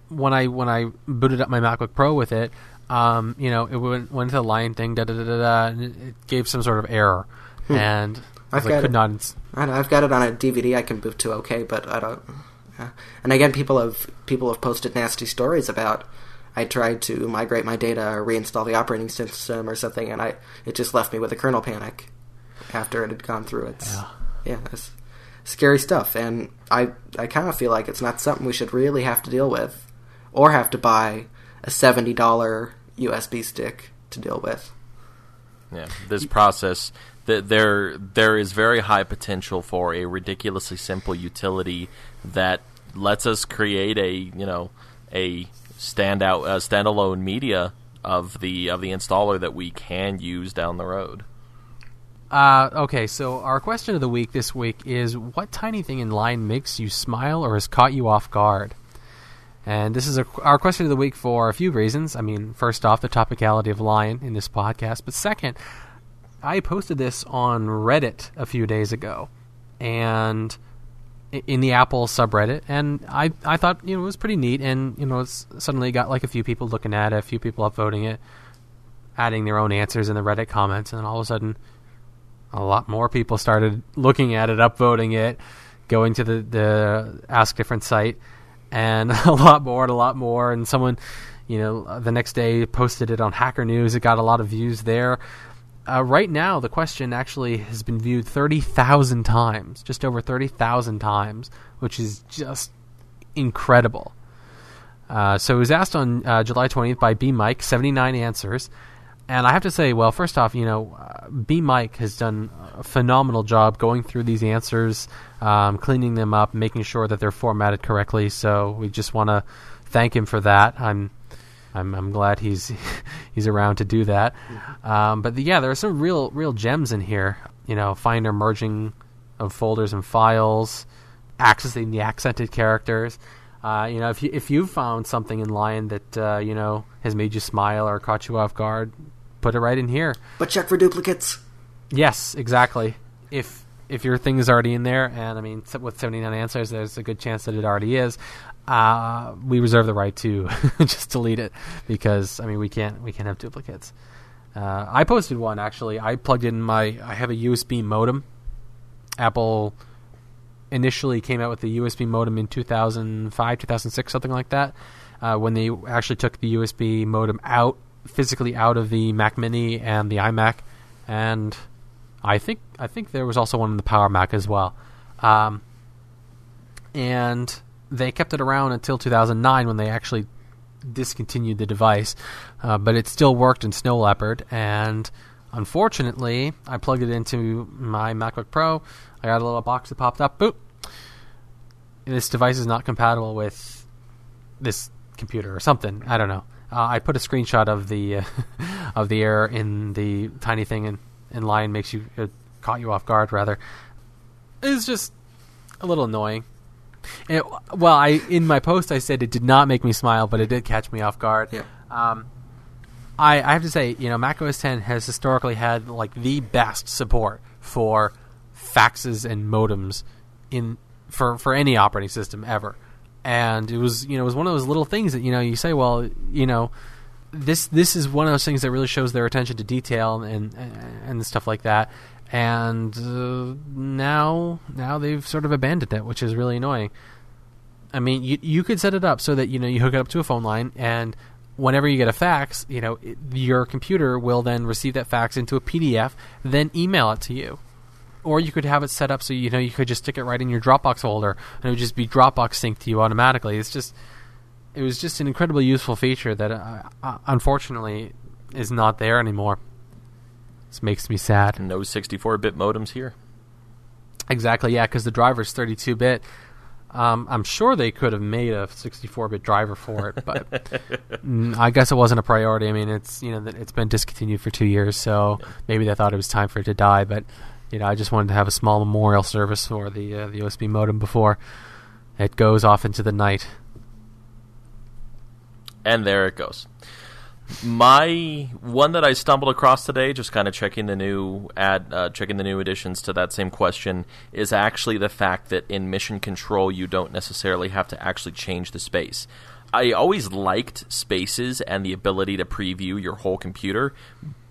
when I when I booted up my MacBook Pro with it, um, you know, it went, went to the Lion thing, da da da da, da and it, it gave some sort of error, and I, I've got could it. not. ins- I I've got it on a DVD. I can boot to okay, but I don't. Yeah. And again, people have people have posted nasty stories about. I tried to migrate my data or reinstall the operating system or something, and I it just left me with a kernel panic after it had gone through its. Yeah. Yeah, it's scary stuff, and I I kind of feel like it's not something we should really have to deal with, or have to buy a seventy dollar USB stick to deal with. Yeah, this process th- there there is very high potential for a ridiculously simple utility that lets us create a you know a standout uh, standalone media of the of the installer that we can use down the road. Uh, okay, so our question of the week this week is: What tiny thing in Lion makes you smile or has caught you off guard? And this is a, our question of the week for a few reasons. I mean, first off, the topicality of Lion in this podcast, but second, I posted this on Reddit a few days ago, and in the Apple subreddit, and I I thought you know it was pretty neat, and you know it's suddenly got like a few people looking at it, a few people upvoting it, adding their own answers in the Reddit comments, and then all of a sudden a lot more people started looking at it, upvoting it, going to the, the Ask Different site, and (laughs) a lot more and a lot more. And someone, you know, the next day posted it on Hacker News. It got a lot of views there. Uh, right now, the question actually has been viewed 30,000 times, just over 30,000 times, which is just incredible. Uh, so it was asked on uh, July 20th by B Mike, 79 answers. And I have to say, well, first off, you know, uh, B Mike has done a phenomenal job going through these answers, um, cleaning them up, making sure that they're formatted correctly. So we just want to thank him for that. I'm, I'm, I'm glad he's (laughs) he's around to do that. Um, but the, yeah, there are some real real gems in here. You know, finder merging of folders and files, accessing the accented characters. Uh, you know, if you if you found something in Lion that uh, you know has made you smile or caught you off guard, put it right in here. But check for duplicates. Yes, exactly. If if your thing is already in there, and I mean, with seventy nine answers, there's a good chance that it already is. Uh, we reserve the right to (laughs) just delete it because I mean we can't we can't have duplicates. Uh, I posted one actually. I plugged in my I have a USB modem. Apple initially came out with the USB modem in 2005, 2006, something like that. Uh, when they actually took the USB modem out physically out of the Mac Mini and the iMac, and I think I think there was also one in the Power Mac as well. Um, and they kept it around until 2009 when they actually discontinued the device, uh, but it still worked in Snow Leopard. And unfortunately, I plugged it into my MacBook Pro. I got a little box that popped up. Boop. This device is not compatible with this computer or something. I don't know. Uh, I put a screenshot of the uh, (laughs) of the error in the tiny thing in, in Lion makes you uh, caught you off guard rather. It's just a little annoying. It, well, I in my post I said it did not make me smile, but it did catch me off guard. Yeah. Um, I, I have to say, you know, Mac OS 10 has historically had like the best support for faxes and modems in for for any operating system ever. And it was, you know, it was one of those little things that you know you say, well, you know, this this is one of those things that really shows their attention to detail and and, and stuff like that. And uh, now now they've sort of abandoned it, which is really annoying. I mean, you you could set it up so that you know you hook it up to a phone line, and whenever you get a fax, you know it, your computer will then receive that fax into a PDF, then email it to you. Or you could have it set up so you know you could just stick it right in your Dropbox folder, and it would just be Dropbox synced to you automatically. It's just it was just an incredibly useful feature that uh, uh, unfortunately is not there anymore. This makes me sad. No 64-bit modems here. Exactly, yeah, because the driver's 32 bit. Um, I'm sure they could have made a 64 bit driver for it, but (laughs) I guess it wasn't a priority. I mean, it's you know it's been discontinued for two years, so maybe they thought it was time for it to die. But you know, I just wanted to have a small memorial service for the uh, the USB modem before it goes off into the night. And there it goes. My one that I stumbled across today, just kind of checking the new ad, uh, checking the new additions to that same question, is actually the fact that in mission control you don't necessarily have to actually change the space. I always liked spaces and the ability to preview your whole computer,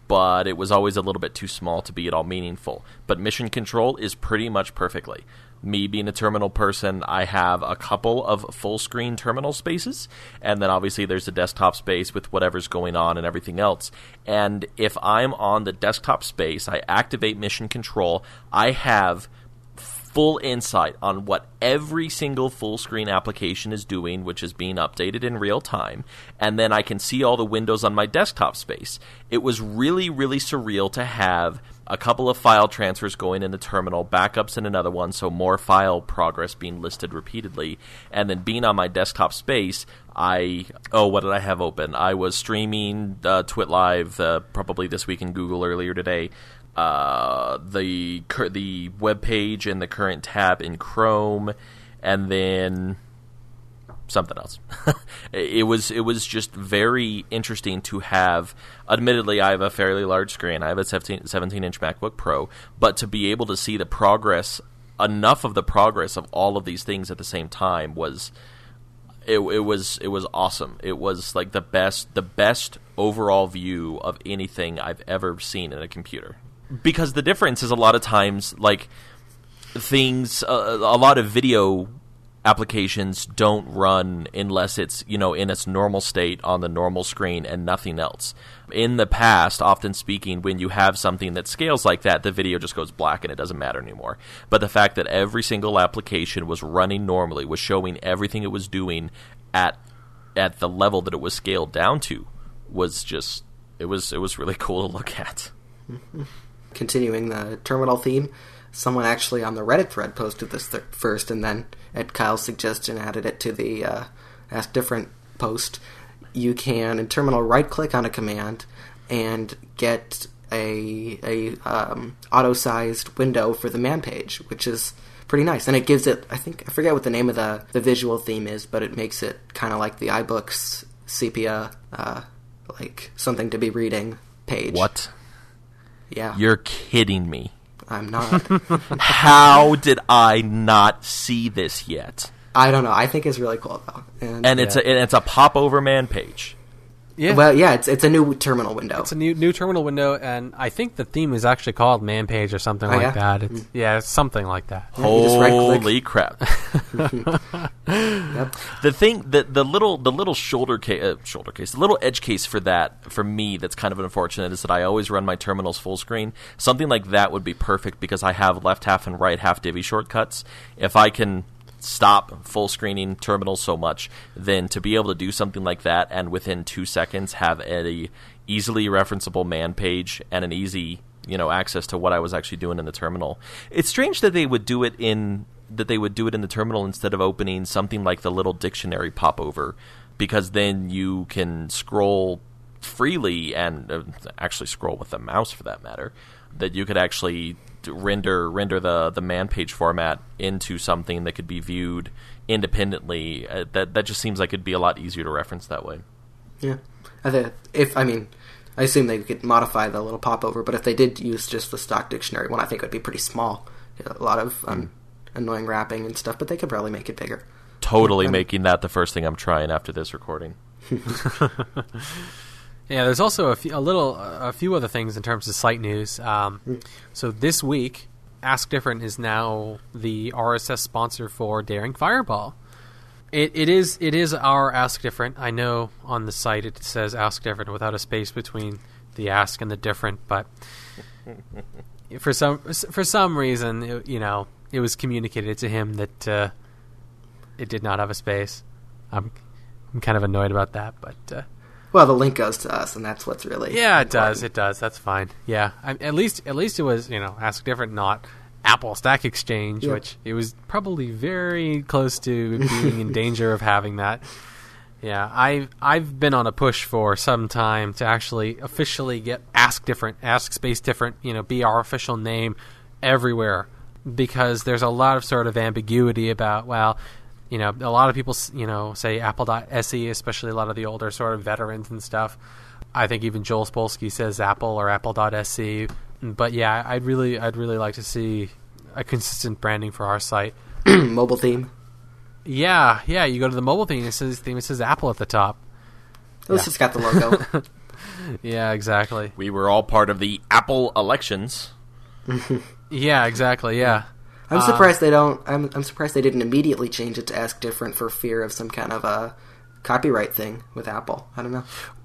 but it was always a little bit too small to be at all meaningful. But mission control is pretty much perfectly me being a terminal person, I have a couple of full screen terminal spaces, and then obviously there's a desktop space with whatever's going on and everything else. And if I'm on the desktop space, I activate mission control, I have full insight on what every single full screen application is doing, which is being updated in real time, and then I can see all the windows on my desktop space. It was really, really surreal to have a couple of file transfers going in the terminal, backups in another one, so more file progress being listed repeatedly, and then being on my desktop space, I oh what did I have open? I was streaming uh, Twit Live uh, probably this week in Google earlier today. Uh, the the web page and the current tab in Chrome, and then something else. (laughs) it was it was just very interesting to have. Admittedly, I have a fairly large screen. I have a 17, 17 inch MacBook Pro, but to be able to see the progress, enough of the progress of all of these things at the same time was. It, it was it was awesome. It was like the best the best overall view of anything I've ever seen in a computer because the difference is a lot of times like things uh, a lot of video applications don't run unless it's you know in its normal state on the normal screen and nothing else. In the past often speaking when you have something that scales like that the video just goes black and it doesn't matter anymore. But the fact that every single application was running normally was showing everything it was doing at at the level that it was scaled down to was just it was it was really (laughs) cool to look at. Continuing the terminal theme, someone actually on the Reddit thread posted this th- first, and then at Kyle's suggestion added it to the uh, Ask Different post. You can in terminal right click on a command and get a a um, auto sized window for the man page, which is pretty nice. And it gives it I think I forget what the name of the the visual theme is, but it makes it kind of like the iBooks sepia, uh, like something to be reading page. What? Yeah. You're kidding me. I'm not. (laughs) How did I not see this yet? I don't know. I think it's really cool though. And, And it's a and it's a pop over man page. Yeah, well, yeah, it's it's a new terminal window. it's a new new terminal window, and I think the theme is actually called Man Page or something Oh, like yeah? that. It's, yeah, it's something like that. Yeah, you just right-click. Holy crap! (laughs) Yep. the thing the the little the little shoulder case uh, shoulder case the little edge case for that for me that's kind of unfortunate is that I always run my terminals full screen. Something like that would be perfect because I have left half and right half divvy shortcuts. If I can stop full screening terminals so much, then to be able to do something like that and within two seconds have a easily referenceable man page and an easy you know access to what I was actually doing in the terminal. It's strange that they would do it in that they would do it in the terminal instead of opening something like the little dictionary popover because then you can scroll freely and uh, actually scroll with the mouse for that matter that you could actually render render the the man page format into something that could be viewed independently uh, that that just seems like it'd be a lot easier to reference that way Yeah. I thi- if I mean, I assume they could modify the little popover, but if they did use just the stock dictionary one, I think it would be pretty small. A lot of um, annoying wrapping and stuff, but they could probably make it bigger. totally Yeah. making that the first thing I'm trying after this recording (laughs) (laughs) Yeah, there's also a, few, a little, a few other things in terms of site news. Um, so this week, Ask Different is now the RSS sponsor for Daring Fireball. It, it is it is our Ask Different. I know on the site it says Ask Different without a space between the Ask and the Different, but (laughs) for some for some reason, it, you know, it was communicated to him that uh, it did not have a space. I'm I'm kind of annoyed about that, but. Uh, Well, the link goes to us, and that's what's really yeah, it does. It does. That's fine. Yeah, I, at least at least it was you know Ask Different, not Apple Stack Exchange, Yeah. which it was probably very close to being in (laughs) danger of having that. Yeah, I I've been on a push for some time to actually officially get Ask Different, Ask Space Different, you know, be our official name, everywhere because there's a lot of sort of ambiguity about well you know a lot of people you know say apple.se especially a lot of the older sort of veterans and stuff i think even joel spolsky says apple or apple.se mm, but yeah i'd really i'd really like to see a consistent branding for our site (clears throat) Mobile theme. yeah yeah you go to the mobile theme. it says theme it says apple at the top At least Yeah. it's got the logo. (laughs) yeah exactly We were all part of the Apple elections. (laughs) yeah exactly yeah I'm surprised they don't. I'm, I'm surprised they didn't immediately change it to Ask Different for fear of some kind of a copyright thing with Apple. I don't know.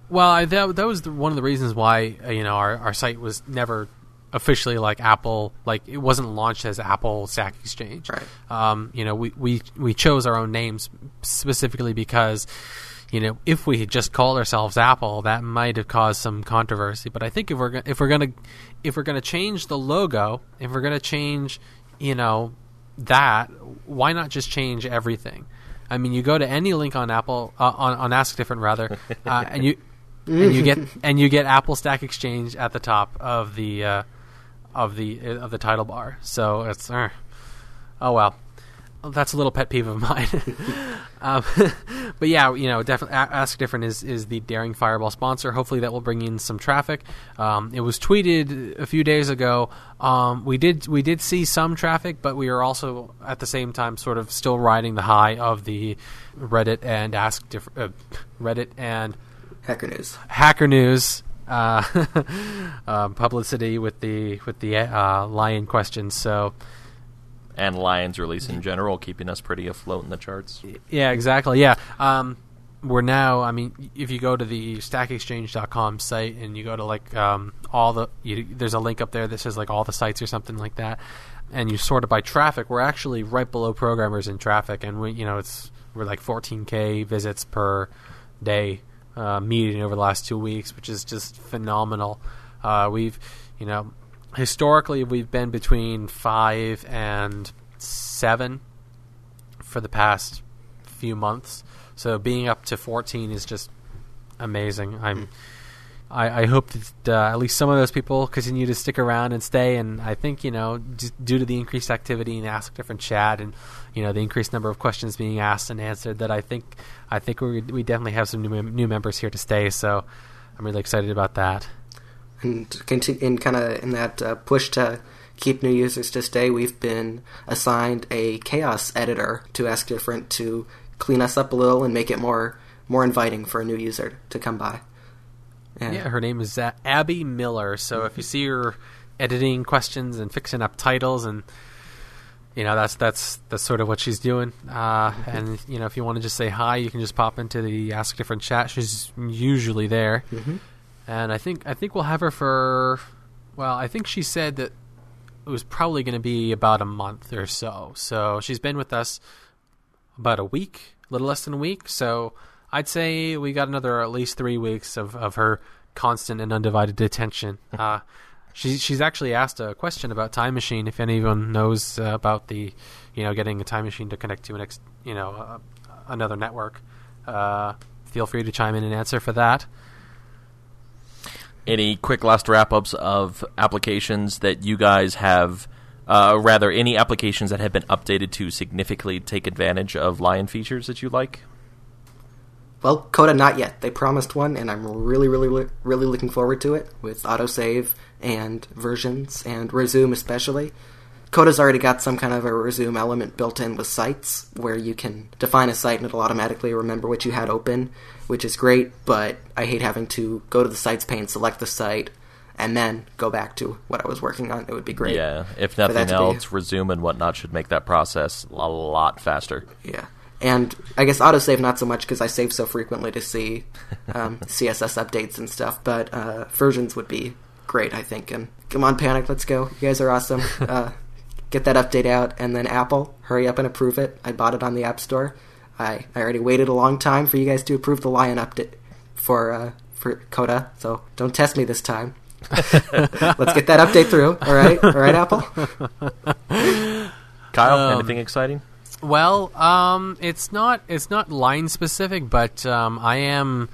Well, I, that that was the, one of the reasons why uh, you know our, our site was never officially like Apple, like it wasn't launched as Apple Stack Exchange. Right. Um, you know, we, we we chose our own names specifically because you know if we had just called ourselves Apple, that might have caused some controversy. But I think if we're go- if we're gonna if we're gonna change the logo, if we're gonna change, you know, that why not just change everything? I mean, you go to any link on Apple uh, on on Ask Different rather, (laughs) uh, and you and you get and you get Apple Stack Exchange at the top of the uh, of the uh, of the title bar. So it's uh, oh well, that's a little pet peeve of mine. (laughs) um, (laughs) but yeah, you know, definitely Ask Different is is the Daring Fireball sponsor. Hopefully, that will bring in some traffic. Um, it was tweeted a few days ago. Um, we did we did see some traffic, but we are also at the same time sort of still riding the high of the Reddit and Ask Different uh, Reddit and Hacker News. Hacker News uh, uh, (laughs) publicity with the with the uh, lion questions. So And Lions release in general, keeping us pretty afloat in the charts. yeah, exactly. Yeah, um, we're now. I mean, if you go to the StackExchange.com site and you go to like um, all the, you, there's a link up there that says like all the sites or something like that, and you sort it by traffic. We're actually right below programmers in traffic, and we, you know, it's we're like 14k visits per day uh, meeting over the last two weeks, which is just phenomenal. Uh, we've, you know, historically we've been between five and seven for the past few months. So being up to 14 is just amazing. I'm. I, I hope that uh, at least some of those people continue to stick around and stay. And I think you know, due to the increased activity and Ask Different chat, and you know the increased number of questions being asked and answered, that I think I think we we definitely have some new mem- new members here to stay. So I'm really excited about that. And conti- in kind of in that uh, push to keep new users to stay, we've been assigned a chaos editor to Ask Different to clean us up a little and make it more more inviting for a new user to come by. And Yeah, her name is uh, Abby Miller. So if you see her editing questions and fixing up titles, and you know that's that's that's sort of what she's doing. Uh, and you know if you want to just say hi, you can just pop into the Ask Different chat. She's usually there, and I think I think we'll have her for. Well, I think she said that it was probably going to be about a month or so. So she's been with us about a week, a little less than a week. So I'd say we got another at least three weeks of, of her constant and undivided attention. (laughs) Uh, she, she's actually asked a question about Time Machine. If anyone knows uh, about the, you know, getting a Time Machine to connect to an ex, you know, uh, another network, uh, feel free to chime in and answer for that. Any quick last wrap ups of applications that you guys have, uh, rather, any applications that have been updated to significantly take advantage of Lion features that you like? Well, Coda not yet. They promised one, and I'm really, really, really looking forward to it with autosave and versions and resume especially. Coda's already got some kind of a resume element built in with sites where you can define a site and it'll automatically remember what you had open, which is great, but I hate having to go to the sites pane, select the site, and then go back to what I was working on. It would be great. Yeah, if nothing to be- else, resume and whatnot should make that process a lot faster. Yeah. And I guess autosave not so much because I save so frequently to see um, (laughs) CSS updates and stuff, but uh, versions would be great, I think. And come on, Panic, let's go. You guys are awesome. (laughs) Uh, get that update out, and then Apple, hurry up and approve it. I bought it on the App Store. I, I already waited a long time for you guys to approve the Lion update for uh, for Coda, so don't test me this time. (laughs) let's get that update through. All right, all right, Apple. (laughs) Kyle, Um, anything exciting? Well, um, it's not it's not Lion specific, but um, I am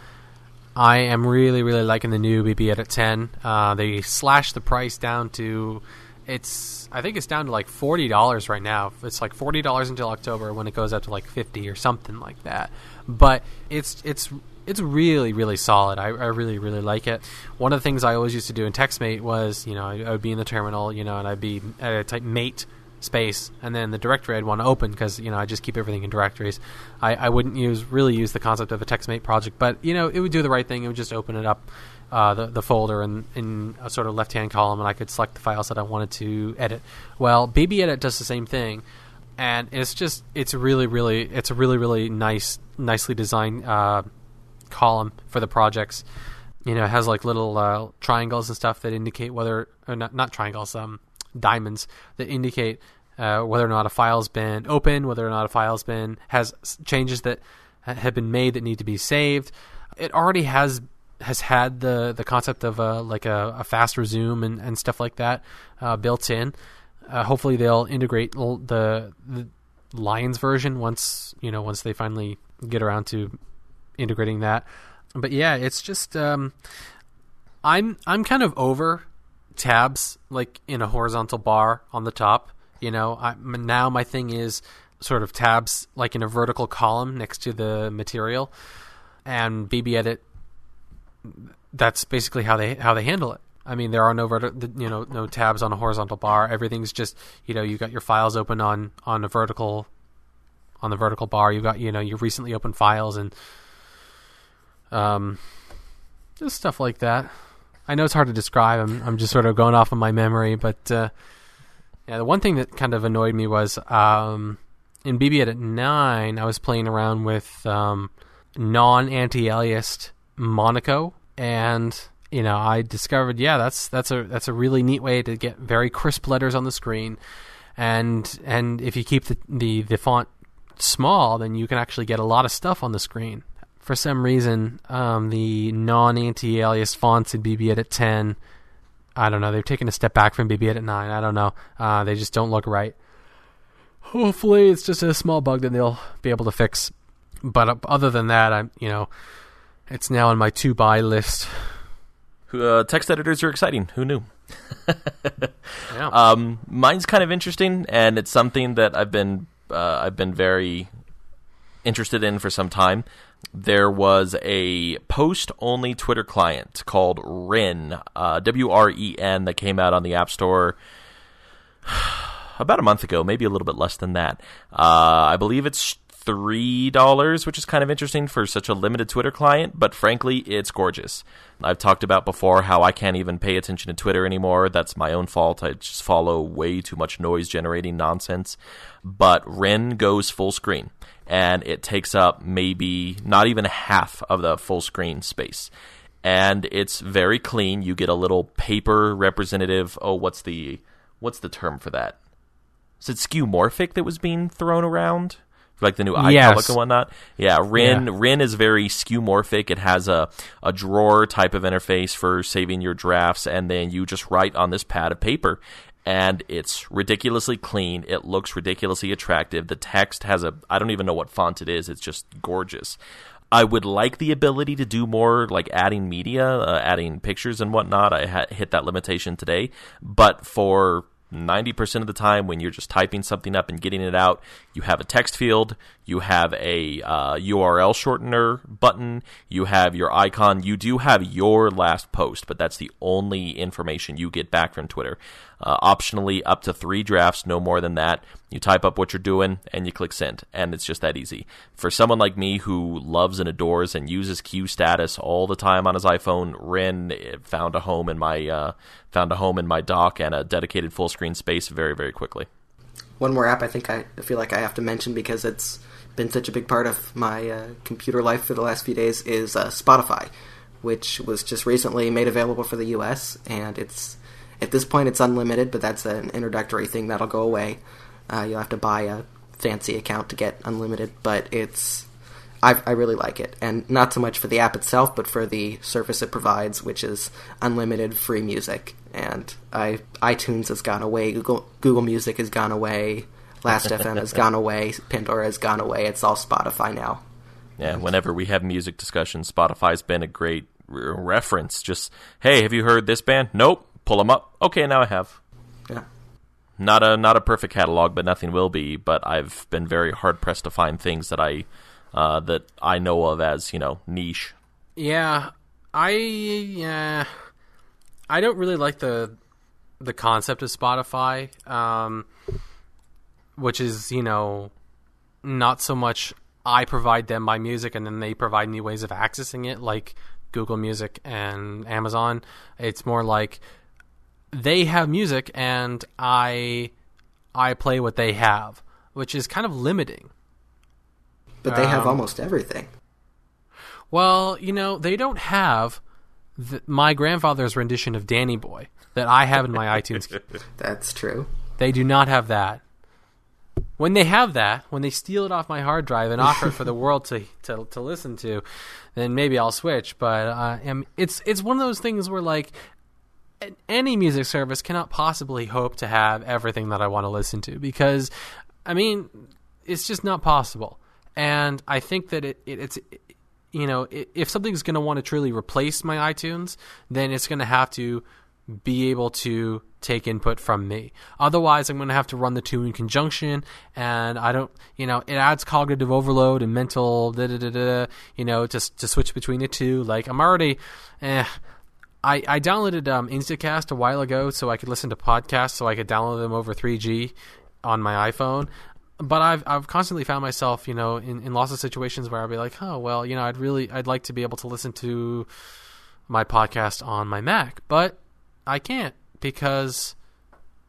I am really really liking the new BBEdit 10. Uh, they slashed the price down to it's I think it's down to like forty dollars right now. It's like forty dollars until October when it goes up to like fifty or something like that. But it's it's it's really really solid. I, I really really like it. One of the things I always used to do in TextMate was you know I, I would be in the terminal you know and I'd be a type mate space and then the directory I'd want to open because you know I just keep everything in directories. I, I wouldn't use really use the concept of a TextMate project, but you know it would do the right thing. It would just open it up uh, the the folder in, in a sort of left hand column, and I could select the files that I wanted to edit. Well, BBEdit does the same thing, and it's just it's really really it's a really really nice nicely designed uh, column for the projects. You know, it has like little uh, triangles and stuff that indicate whether or not not triangles, um, diamonds that indicate uh, whether or not a file's been open, whether or not a file's been has changes that have been made that need to be saved. It already has has had the the concept of a like a, a fast resume and, and stuff like that uh, built in. Uh, hopefully, they'll integrate the, the Lions version once you know once they finally get around to integrating that. But yeah, it's just um, I'm I'm kind of over tabs like in a horizontal bar on the top. You know, I, now my thing is sort of tabs like in a vertical column next to the material, and BBEdit. That's basically how they how they handle it. I mean, there are no you know no tabs on a horizontal bar. Everything's just you know you got your files open on on a vertical on the vertical bar. You got you know your recently opened files and um just stuff like that. I know it's hard to describe. I'm I'm just sort of going off of my memory, but uh, yeah, the one thing that kind of annoyed me was um, in BBEdit nine, I was playing around with um, non anti-aliased Monaco, and you know I discovered yeah that's that's a that's a really neat way to get very crisp letters on the screen, and and if you keep the the, the font small, then you can actually get a lot of stuff on the screen for some reason, um, the non anti alias fonts in BB BBEdit 10, I don't know, they've taken a step back from BB BBEdit 9. I don't know. Uh, they just don't look right. Hopefully, it's just a small bug that they'll be able to fix. But uh, other than that, I'm, you know, it's now on my to buy list. Uh, text editors are exciting. Who knew? (laughs) yeah. Um, mine's kind of interesting, and it's something that I've been uh, I've been very interested in for some time there was a post only Twitter client called Wren, uh, W R E N, that came out on the App Store (sighs) about a month ago, maybe a little bit less than that. Uh, I believe it's three dollars, which is kind of interesting for such a limited Twitter client. But frankly, it's gorgeous. I've talked about before how I can't even pay attention to Twitter anymore. That's my own fault. I just follow way too much noise generating nonsense. But Wren goes full screen and it takes up maybe not even half of the full screen space. And it's very clean. You get a little paper representative. Oh, what's the what's the term for that? Is it skeuomorphic that was being thrown around? like the new iColoc yes. and whatnot. Yeah, Wren Yeah. Wren is very skeuomorphic. It has a a drawer type of interface for saving your drafts, and then you just write on this pad of paper. And it's ridiculously clean. It looks ridiculously attractive. The text has a I don't even know what font it is. It's just gorgeous. I would like the ability to do more, like adding media, uh, adding pictures and whatnot. I ha- hit that limitation today, but for 90% of the time when you're just typing something up and getting it out, you have a text field, you have a uh, URL shortener button, you have your icon, you do have your last post, but that's the only information you get back from Twitter. Uh, optionally, up to three drafts, no more than that. You type up what you're doing and you click send, and it's just that easy. For someone like me who loves and adores and uses Q status all the time on his iPhone, Wren found a home in my uh, found a home in my dock and a dedicated full screen space very very quickly. One more app I think I feel like I have to mention because it's been such a big part of my uh, computer life for the last few days is uh, Spotify, which was just recently made available for the U.S. and it's at this point it's unlimited, but that's an introductory thing that'll go away. Uh, you'll have to buy a fancy account to get unlimited, but it's I, I really like it, and not so much for the app itself, but for the service it provides, which is unlimited free music. And I iTunes has gone away, Google Google Music has gone away, Last.fm (laughs) has gone away, Pandora has gone away. It's all Spotify now. Yeah, whenever we have music discussions, Spotify's been a great re- reference. Just hey, have you heard this band? Nope. Pull them up. Okay, now I have. Yeah. Not a not a perfect catalog, but nothing will be. But I've been very hard pressed to find things that I uh, that I know of as you know niche. Yeah, I yeah, I don't really like the the concept of Spotify, um, which is you know not so much I provide them my music and then they provide me ways of accessing it, like Google Music and Amazon. It's more like they have music and I I play what they have, which is kind of limiting. But they have Um, almost everything. Well, you know, they don't have th- my grandfather's rendition of Danny Boy that I have in my (laughs) iTunes. That's true. They do not have that. When they have that, when they steal it off my hard drive and offer it for the (laughs) world to, to to listen to, then maybe I'll switch. But uh, am- it's it's one of those things where like any music service cannot possibly hope to have everything that I want to listen to because, I mean, it's just not possible. And I think that it, it it's you know if something's going to want to truly replace my iTunes, then it's going to have to be able to take input from me. Otherwise, I'm going to have to run the two in conjunction, and I don't, you know, it adds cognitive overload and mental, da da da da, you know, just to switch between the two. Like I'm already, eh. I, I downloaded um, Instacast a while ago so I could listen to podcasts, so I could download them over 3G on my iPhone. But I've I've constantly found myself, you know, in, in lots of situations where I'd be like, oh well, you know, I'd really I'd like to be able to listen to my podcast on my Mac, but I can't because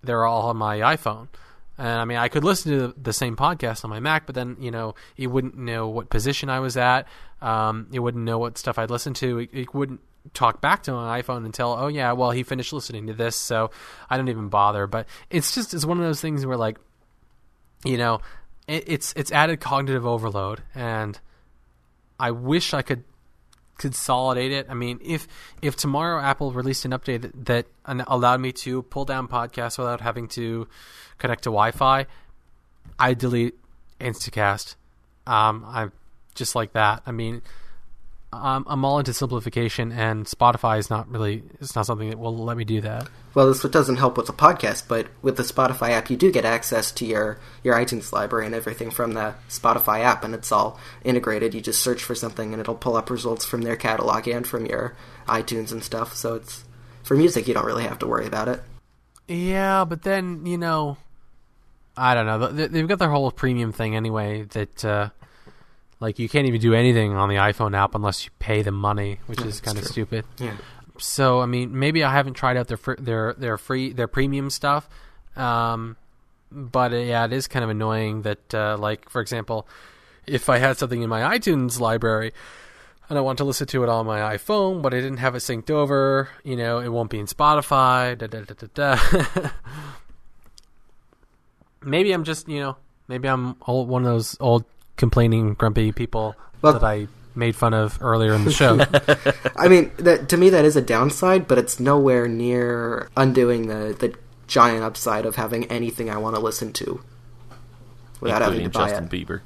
they're all on my iPhone. And I mean, I could listen to the same podcast on my Mac, but then you know, it wouldn't know what position I was at. Um, it wouldn't know what stuff I'd listened to. It, it wouldn't talk back to my iPhone and tell, oh yeah, well he finished listening to this, so I don't even bother. But it's just it's one of those things where like, you know, it, it's it's added cognitive overload, and I wish I could consolidate it. I mean, if if tomorrow Apple released an update that, that allowed me to pull down podcasts without having to connect to Wi-Fi, I delete Instacast. Um, I'm just like that. I mean, um, I'm all into simplification, and Spotify is not really it's not something that will let me do that. Well, this doesn't help with the podcast, but with the Spotify app, you do get access to your, your iTunes library and everything from the Spotify app, and it's all integrated. You just search for something, and it'll pull up results from their catalog and from your iTunes and stuff. So it's for music, you don't really have to worry about it. Yeah, but then you know, I don't know. They've got their whole premium thing anyway. That uh, like you can't even do anything on the iPhone app unless you pay them money, which Yeah, is kind of stupid. Yeah. So I mean, maybe I haven't tried out their fr- their their free their premium stuff, um, but uh, yeah, it is kind of annoying that uh, like for example, if I had something in my iTunes library and I want to listen to it on my iPhone, but I didn't have it synced over, you know, it won't be in Spotify. Da, da, da, da, da. (laughs) maybe I'm just you know maybe I'm old, one of those old complaining grumpy people Well- that I made fun of earlier in the show. (laughs) I mean, that, to me, that is a downside, but it's nowhere near undoing the, the giant upside of having anything I want to listen to without having to buy Justin it. Bieber.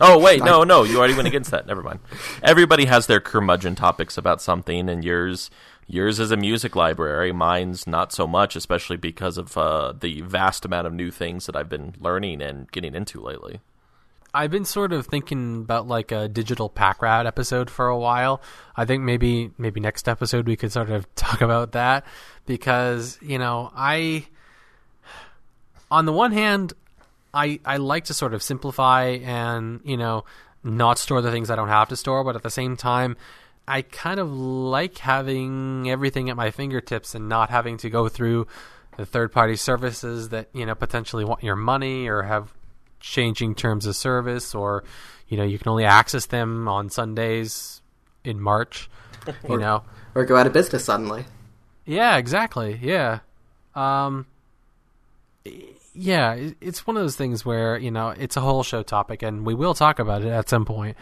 Oh wait, no, no, you already went against that. Never mind. Everybody has their curmudgeon topics about something, and yours, yours is a music library. Mine's not so much, especially because of uh, the vast amount of new things that I've been learning and getting into lately. I've been sort of thinking about like a digital pack rat episode for a while. I think maybe maybe next episode we could sort of (laughs) talk about that because you know I on the one hand I I like to sort of simplify and you know not store the things I don't have to store, but at the same time I kind of like having everything at my fingertips and not having to go through the third party services that you know potentially want your money or have changing terms of service or you know you can only access them on Sundays in March (laughs) you Or- know? Or go out of business suddenly. yeah exactly. Yeah. Um yeah it's one of those things where you know it's a whole show topic and we will talk about it at some point.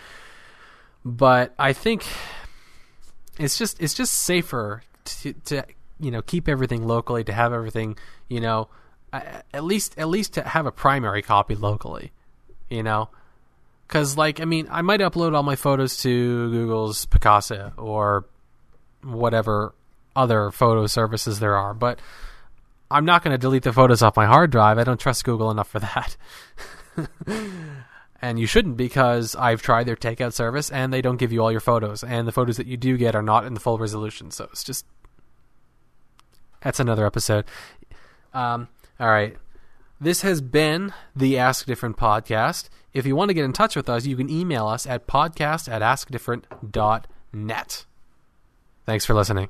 But I think it's just it's just safer to, to you know keep everything locally to have everything you know at least at least to have a primary copy locally you know because like i mean i might upload all my photos to google's picasa or whatever other photo services there are but I'm not going to delete the photos off my hard drive. I don't trust Google enough for that. (laughs) and you shouldn't because I've tried their takeout service and they don't give you all your photos. And the photos that you do get are not in the full resolution. So it's just. That's another episode. Um, all right. This has been the Ask Different podcast. If you want to get in touch with us, you can email us at podcast at askdifferent.net. Thanks for listening.